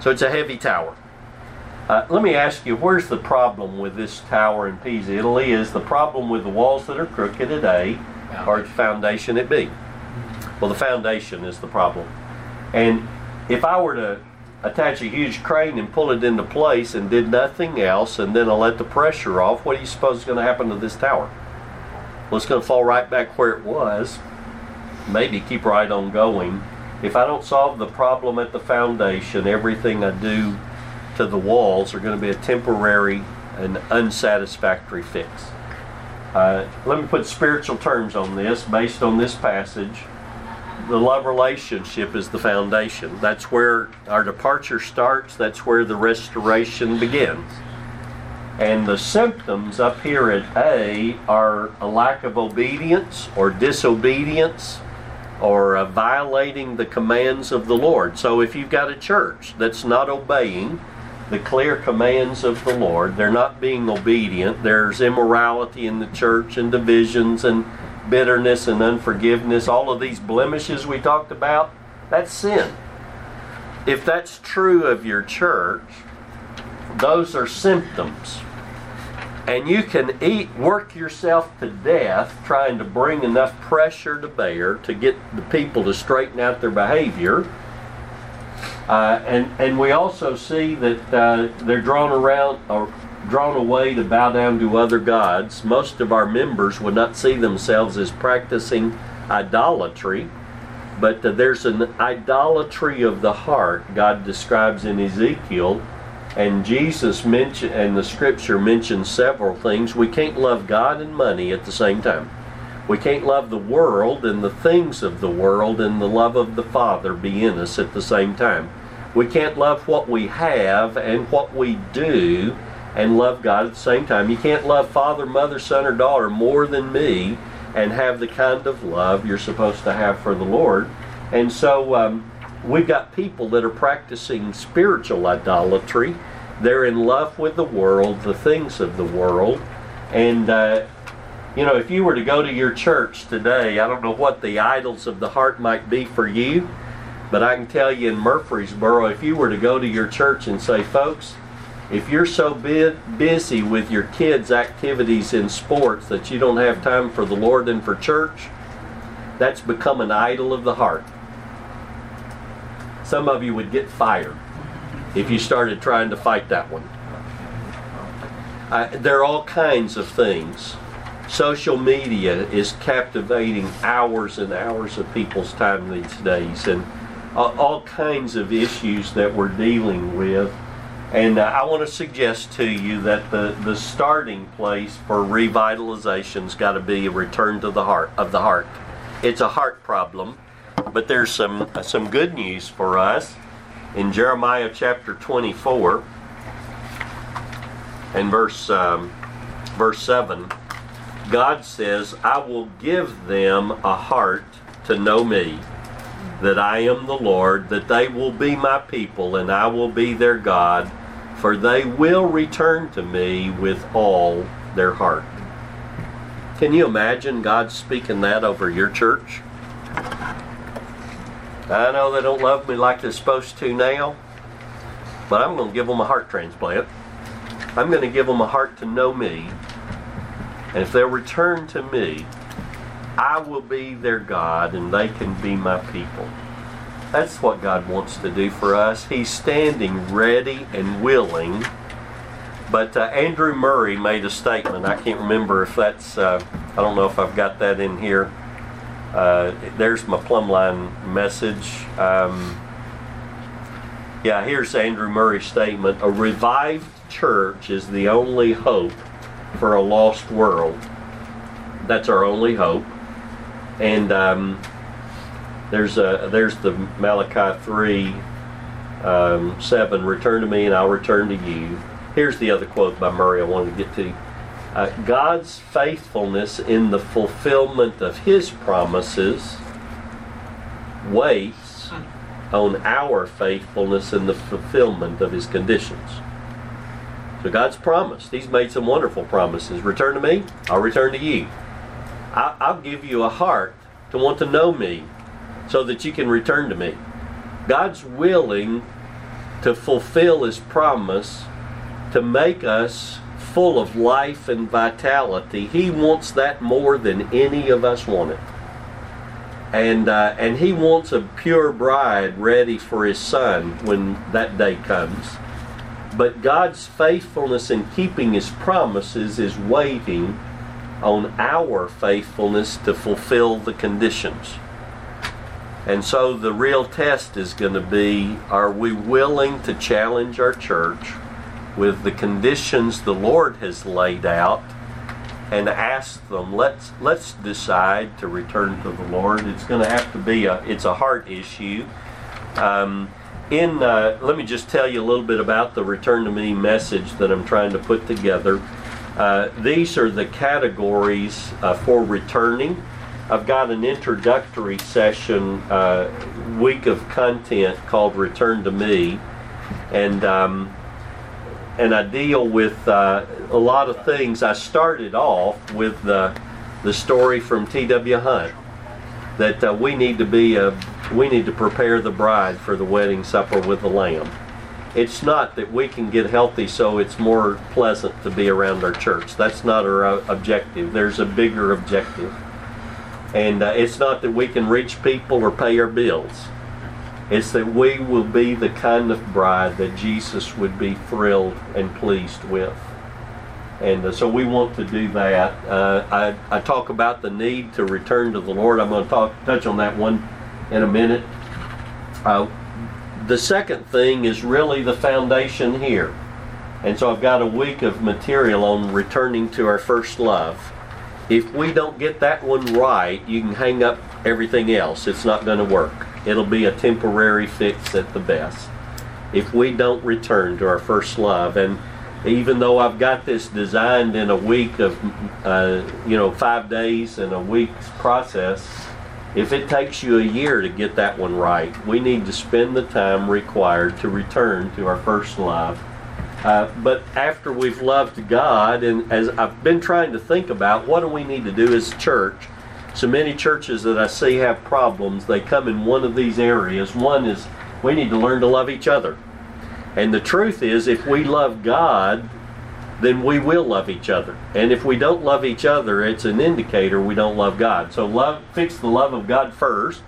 So it's a heavy tower. Uh, let me ask you, where's the problem with this tower in Pisa, Italy? Is the problem with the walls that are crooked at A or the foundation at B? Well, the foundation is the problem. And if I were to attach a huge crane and pull it into place and did nothing else, and then I let the pressure off, what do you suppose is going to happen to this tower? Well, it's going to fall right back where it was. Maybe keep right on going. If I don't solve the problem at the foundation, everything I do to the walls are going to be a temporary and unsatisfactory fix. Uh, let me put spiritual terms on this based on this passage. The love relationship is the foundation. That's where our departure starts, that's where the restoration begins. And the symptoms up here at A are a lack of obedience or disobedience or uh, violating the commands of the Lord. So if you've got a church that's not obeying, the clear commands of the Lord. They're not being obedient. There's immorality in the church and divisions and bitterness and unforgiveness. All of these blemishes we talked about, that's sin. If that's true of your church, those are symptoms. And you can eat, work yourself to death trying to bring enough pressure to bear to get the people to straighten out their behavior uh, and, and we also see that uh, they're drawn around or drawn away to bow down to other gods. Most of our members would not see themselves as practicing idolatry, but uh, there's an idolatry of the heart God describes in Ezekiel. And Jesus mentioned, and the scripture mentions several things. We can't love God and money at the same time. We can't love the world and the things of the world and the love of the Father be in us at the same time. We can't love what we have and what we do and love God at the same time. You can't love father, mother, son, or daughter more than me and have the kind of love you're supposed to have for the Lord. And so um, we've got people that are practicing spiritual idolatry. They're in love with the world, the things of the world. And uh, you know, if you were to go to your church today, I don't know what the idols of the heart might be for you, but I can tell you in Murfreesboro, if you were to go to your church and say, folks, if you're so busy with your kids' activities in sports that you don't have time for the Lord and for church, that's become an idol of the heart. Some of you would get fired if you started trying to fight that one. I, there are all kinds of things social media is captivating hours and hours of people's time these days and all kinds of issues that we're dealing with And uh, I want to suggest to you that the, the starting place for revitalization's got to be a return to the heart of the heart. It's a heart problem, but there's some uh, some good news for us in Jeremiah chapter 24 and verse um, verse 7. God says, "I will give them a heart to know me." that I am the Lord, that they will be my people, and I will be their God, for they will return to me with all their heart. Can you imagine God speaking that over your church? I know they don't love me like they're supposed to now, but I'm going to give them a heart transplant. I'm going to give them a heart to know me. And if they'll return to me, I will be their God and they can be my people. That's what God wants to do for us. He's standing ready and willing. But uh, Andrew Murray made a statement. I can't remember if that's, uh, I don't know if I've got that in here. Uh, there's my plumb line message. Um, yeah, here's Andrew Murray's statement. A revived church is the only hope for a lost world. That's our only hope. And um, there's a there's the Malachi three um, seven. Return to me, and I'll return to you. Here's the other quote by Murray I wanted to get to. Uh, God's faithfulness in the fulfillment of His promises waits on our faithfulness in the fulfillment of His conditions. So God's promised. He's made some wonderful promises. Return to me, I'll return to you. I, I'll give you a heart to want to know me so that you can return to me. God's willing to fulfill His promise to make us full of life and vitality. He wants that more than any of us want it. And, uh, and He wants a pure bride ready for His Son when that day comes. But God's faithfulness in keeping His promises is waiting on our faithfulness to fulfill the conditions. And so the real test is going to be are we willing to challenge our church with the conditions the Lord has laid out and ask them let's let's decide to return to the Lord. It's going to have to be a it's a heart issue. Um, in uh, let me just tell you a little bit about the return to me message that I'm trying to put together. Uh, these are the categories uh, for returning. I've got an introductory session, uh, week of content called "Return to Me," and um, and I deal with uh, a lot of things. I started off with the the story from T.W. Hunt that uh, we need to be a, we need to prepare the bride for the wedding supper with the Lamb it's not that we can get healthy so it's more pleasant to be around our church. That's not our uh, objective. There's a bigger objective. And uh, it's not that we can reach people or pay our bills. It's that we will be the kind of bride that Jesus would be thrilled and pleased with. And uh, so we want to do that. Uh, I, I talk about the need to return to the Lord. I'm going to talk, touch on that one in a minute. Uh, the second thing is really the foundation here. And so I've got a week of material on returning to our first love. If we don't get that one right, you can hang up everything else. It's not going to work. It'll be a temporary fix at the best. If we don't return to our first love, and even though I've got this designed in a week of, uh, you know, five days and a week's process, if it takes you a year to get that one right, we need to spend the time required to return to our first love. Uh, but after we've loved God, and as I've been trying to think about, what do we need to do as a church? So many churches that I see have problems, they come in one of these areas. One is we need to learn to love each other. And the truth is, if we love God, then we will love each other. And if we don't love each other, it's an indicator we don't love God. So love fix the love of God first,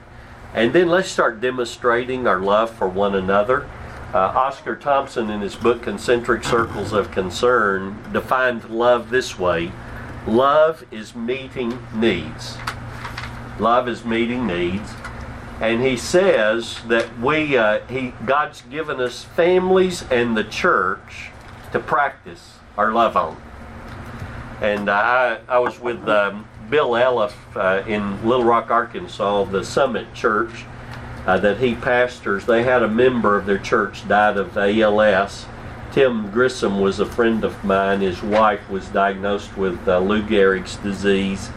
and then let's start demonstrating our love for one another. Uh, Oscar Thompson, in his book Concentric Circles of Concern, defined love this way Love is meeting needs. Love is meeting needs. and he says that we uh, he God's given us families and the church to practice our love on. And I I was with um, Bill Elliff uh, in Little Rock, Arkansas, the Summit Church uh, that he pastors. They had a member of their church died of ALS. Tim Grissom was a friend of mine. His wife was diagnosed with uh, Lou Gehrig's disease.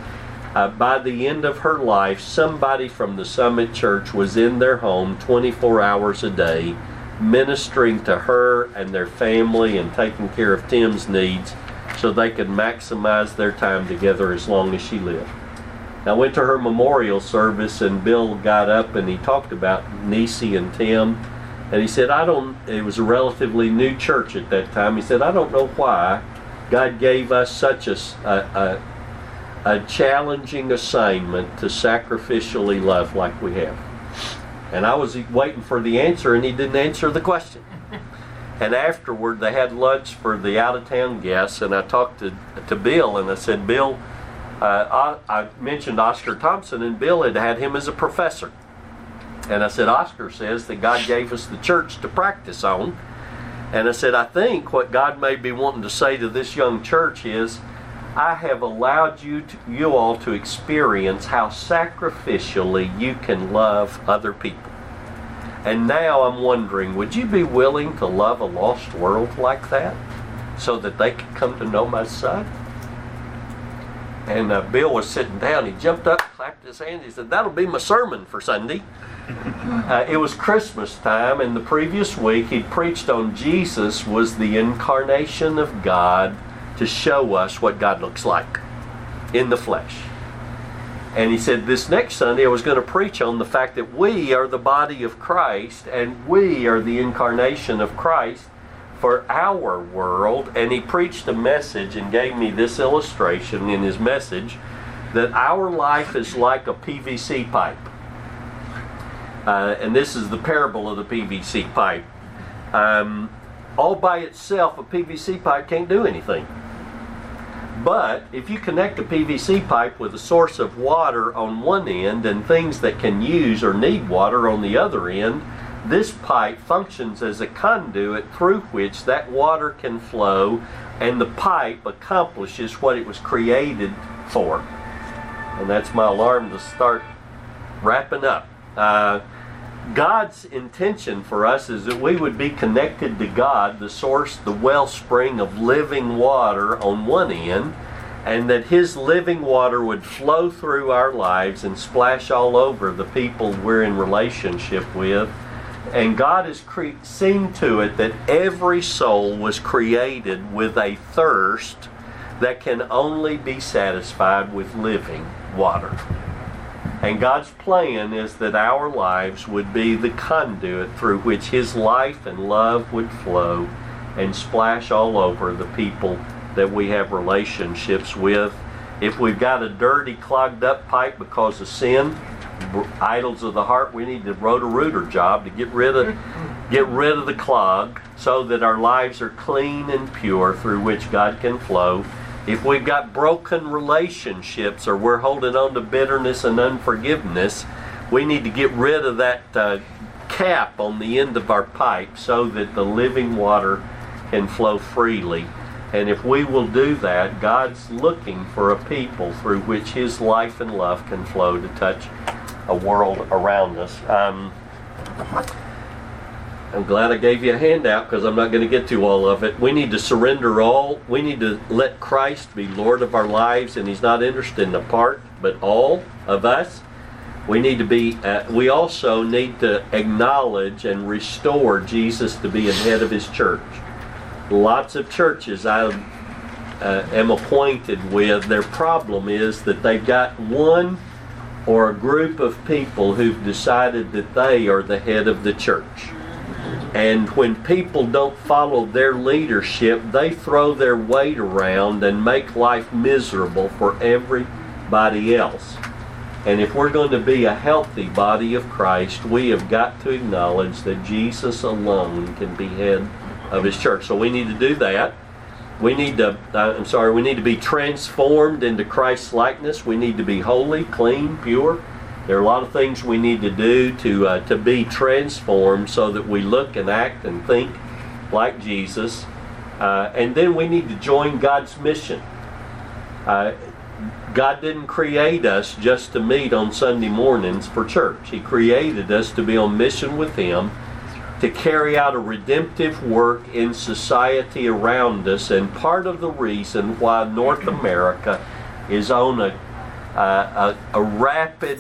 Uh, by the end of her life, somebody from the Summit Church was in their home 24 hours a day, ministering to her and their family and taking care of Tim's needs so they could maximize their time together as long as she lived. I went to her memorial service and Bill got up and he talked about Nisi and Tim. And he said, I don't, it was a relatively new church at that time. He said, I don't know why God gave us such a, a, a challenging assignment to sacrificially love like we have. And I was waiting for the answer, and he didn't answer the question. And afterward, they had lunch for the out of town guests, and I talked to, to Bill, and I said, Bill, uh, I, I mentioned Oscar Thompson, and Bill had had him as a professor. And I said, Oscar says that God gave us the church to practice on. And I said, I think what God may be wanting to say to this young church is, I have allowed you to, you all to experience how sacrificially you can love other people. And now I'm wondering, would you be willing to love a lost world like that so that they could come to know my son? And uh, Bill was sitting down. He jumped up, clapped his hands. He said, That'll be my sermon for Sunday. Uh, it was Christmas time, and the previous week he preached on Jesus was the incarnation of God to show us what God looks like in the flesh. And he said, This next Sunday I was going to preach on the fact that we are the body of Christ and we are the incarnation of Christ for our world. And he preached a message and gave me this illustration in his message that our life is like a PVC pipe. Uh, and this is the parable of the PVC pipe. Um, all by itself, a PVC pipe can't do anything. But if you connect a PVC pipe with a source of water on one end and things that can use or need water on the other end, this pipe functions as a conduit through which that water can flow and the pipe accomplishes what it was created for. And that's my alarm to start wrapping up. Uh, God's intention for us is that we would be connected to God, the source, the wellspring of living water on one end, and that His living water would flow through our lives and splash all over the people we're in relationship with. And God has cre- seen to it that every soul was created with a thirst that can only be satisfied with living water. And God's plan is that our lives would be the conduit through which His life and love would flow and splash all over the people that we have relationships with. If we've got a dirty, clogged up pipe because of sin, idols of the heart, we need the roto-rooter job to get rid of get rid of the clog so that our lives are clean and pure through which God can flow if we've got broken relationships or we're holding on to bitterness and unforgiveness, we need to get rid of that uh, cap on the end of our pipe so that the living water can flow freely. And if we will do that, God's looking for a people through which His life and love can flow to touch a world around us. Um, I'm glad I gave you a handout because I'm not going to get to all of it. We need to surrender all. We need to let Christ be Lord of our lives, and He's not interested in a part, but all of us. We need to be. Uh, we also need to acknowledge and restore Jesus to be in head of His church. Lots of churches I uh, am acquainted with. Their problem is that they've got one or a group of people who've decided that they are the head of the church and when people don't follow their leadership, they throw their weight around and make life miserable for everybody else. And if we're going to be a healthy body of Christ, we have got to acknowledge that Jesus alone can be head of his church. So we need to do that. We need to, uh, I'm sorry, we need to be transformed into Christ's likeness. We need to be holy, clean, pure, There are a lot of things we need to do to uh, to be transformed so that we look and act and think like Jesus. Uh, and then we need to join God's mission. Uh, God didn't create us just to meet on Sunday mornings for church. He created us to be on mission with Him, to carry out a redemptive work in society around us. And part of the reason why North America is on a, uh, a, a rapid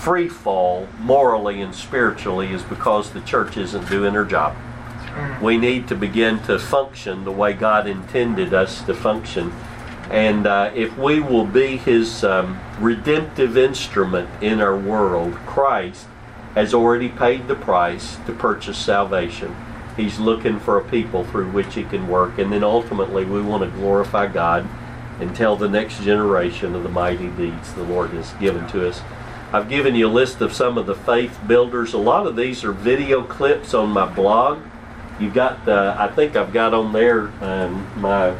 free fall morally and spiritually is because the church isn't doing her job. We need to begin to function the way God intended us to function. And uh, if we will be His um, redemptive instrument in our world, Christ has already paid the price to purchase salvation. He's looking for a people through which He can work. And then ultimately, we want to glorify God and tell the next generation of the mighty deeds the Lord has given to us. I've given you a list of some of the faith builders. A lot of these are video clips on my blog. You've got, uh, I think I've got on there um, my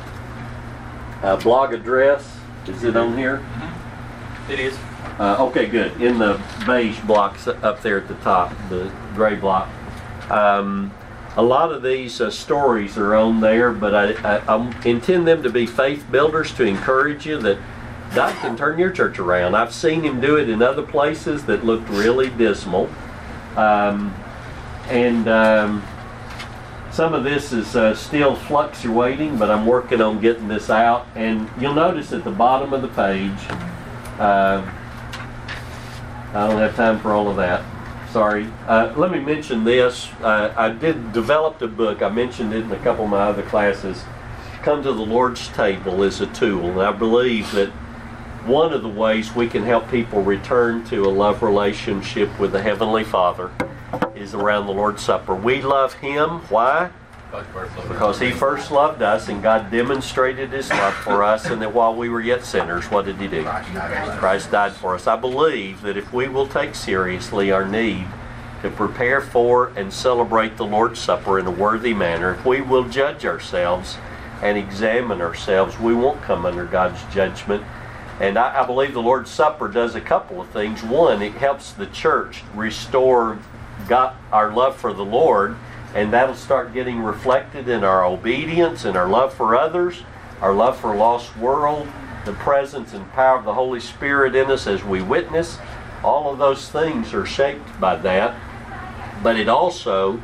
uh, blog address. Is it on here? It is. Uh, okay, good. In the beige blocks up there at the top, the gray block. Um, a lot of these uh, stories are on there, but I, I, I intend them to be faith builders to encourage you that God can turn your church around. I've seen Him do it in other places that looked really dismal. Um, and um, some of this is uh, still fluctuating, but I'm working on getting this out. And you'll notice at the bottom of the page, uh, I don't have time for all of that. Sorry. Uh, let me mention this. Uh, I did developed a book. I mentioned it in a couple of my other classes. Come to the Lord's table is a tool, and I believe that one of the ways we can help people return to a love relationship with the Heavenly Father is around the Lord's Supper. We love Him. Why? Because He first loved us and God demonstrated His love for us, and that while we were yet sinners, what did He do? Christ died for us. I believe that if we will take seriously our need to prepare for and celebrate the Lord's Supper in a worthy manner, if we will judge ourselves and examine ourselves, we won't come under God's judgment. And I, I, believe the Lord's Supper does a couple of things. One, it helps the church restore God, our love for the Lord, and that'll start getting reflected in our obedience and our love for others, our love for lost world, the presence and power of the Holy Spirit in us as we witness. All of those things are shaped by that. But it also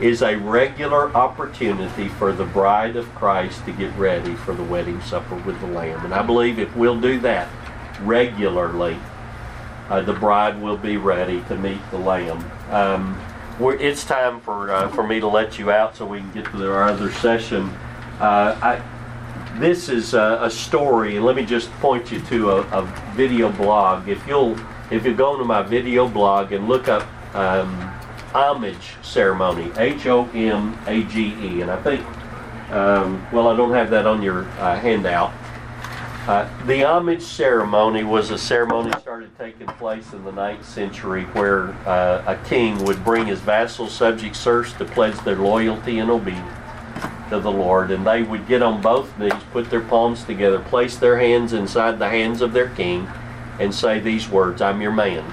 is a regular opportunity for the bride of Christ to get ready for the wedding supper with the Lamb. And I believe if we'll do that regularly, uh, the bride will be ready to meet the Lamb. Um, it's time for uh, for me to let you out so we can get to our other session. Uh, I, this is a, a, story, let me just point you to a, a, video blog. If you'll if you go to my video blog and look up um, homage ceremony, H O M A G E, and I think um, well I don't have that on your uh, handout. Uh, the homage ceremony was a ceremony that started taking place in the 9th century where uh, a king would bring his vassal subjects first to pledge their loyalty and obedience to the Lord. And they would get on both knees, put their palms together, place their hands inside the hands of their king, and say these words I'm your man.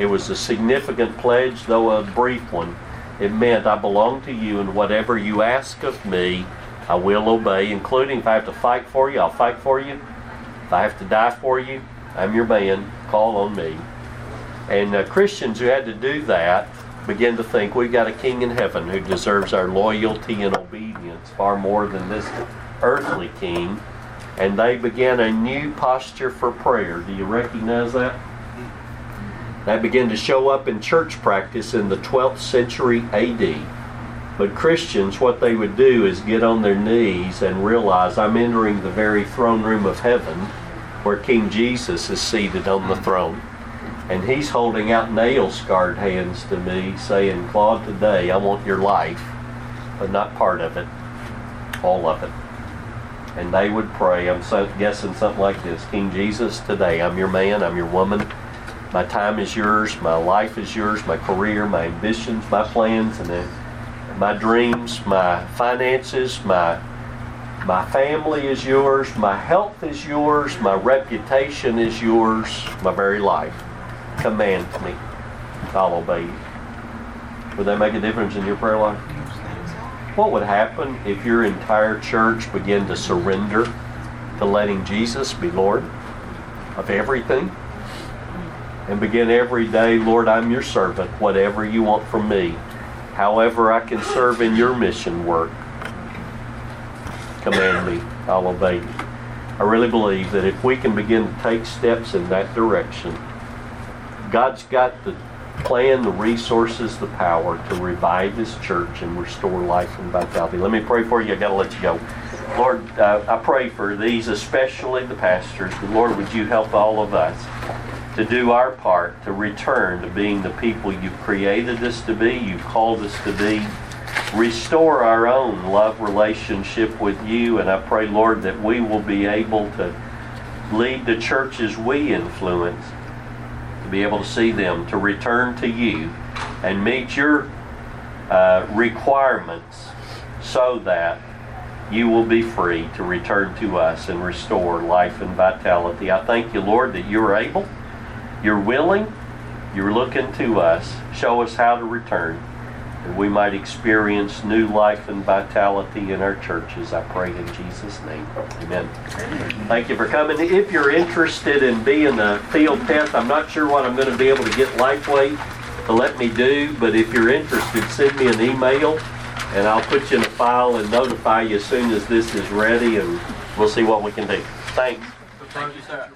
It was a significant pledge, though a brief one. It meant I belong to you, and whatever you ask of me, I will obey, including if I have to fight for you, I'll fight for you. If I have to die for you, I'm your man. Call on me. And uh, Christians who had to do that began to think we've got a king in heaven who deserves our loyalty and obedience far more than this earthly king. And they began a new posture for prayer. Do you recognize that? That began to show up in church practice in the 12th century AD. But Christians, what they would do is get on their knees and realize I'm entering the very throne room of heaven where King Jesus is seated on the throne. And he's holding out nail scarred hands to me, saying, Claude, today I want your life, but not part of it, all of it. And they would pray, I'm so, guessing something like this King Jesus, today I'm your man, I'm your woman. My time is yours, my life is yours, my career, my ambitions, my plans, and my dreams, my finances, my my family is yours, my health is yours, my reputation is yours, my very life. command me, I'll obey you. Would that make a difference in your prayer life? What would happen if your entire church began to surrender to letting Jesus be Lord of everything? And begin every day, Lord, I'm your servant, whatever you want from me, however I can serve in your mission work. Command me, I'll obey you. I really believe that if we can begin to take steps in that direction, God's got the plan, the resources, the power to revive His church and restore life and vitality. Let me pray for you. I got to let you go. Lord, uh, I pray for these, especially the pastors. Lord, would you help all of us to do our part to return to being the people you've created us to be, you've called us to be. Restore our own love relationship with you, and I pray, Lord, that we will be able to lead the churches we influence to be able to see them, to return to you and meet your uh, requirements so that you will be free to return to us and restore life and vitality. I thank you, Lord, that you're able, you're willing, you're looking to us. Show us how to return. And we might experience new life and vitality in our churches. I pray in Jesus' name. Amen. Thank you for coming. If you're interested in being a field test, I'm not sure what I'm going to be able to get Lifeway to let me do, but if you're interested, send me an email and I'll put you in a file and notify you as soon as this is ready and we'll see what we can do. Thanks. Thank you, sir.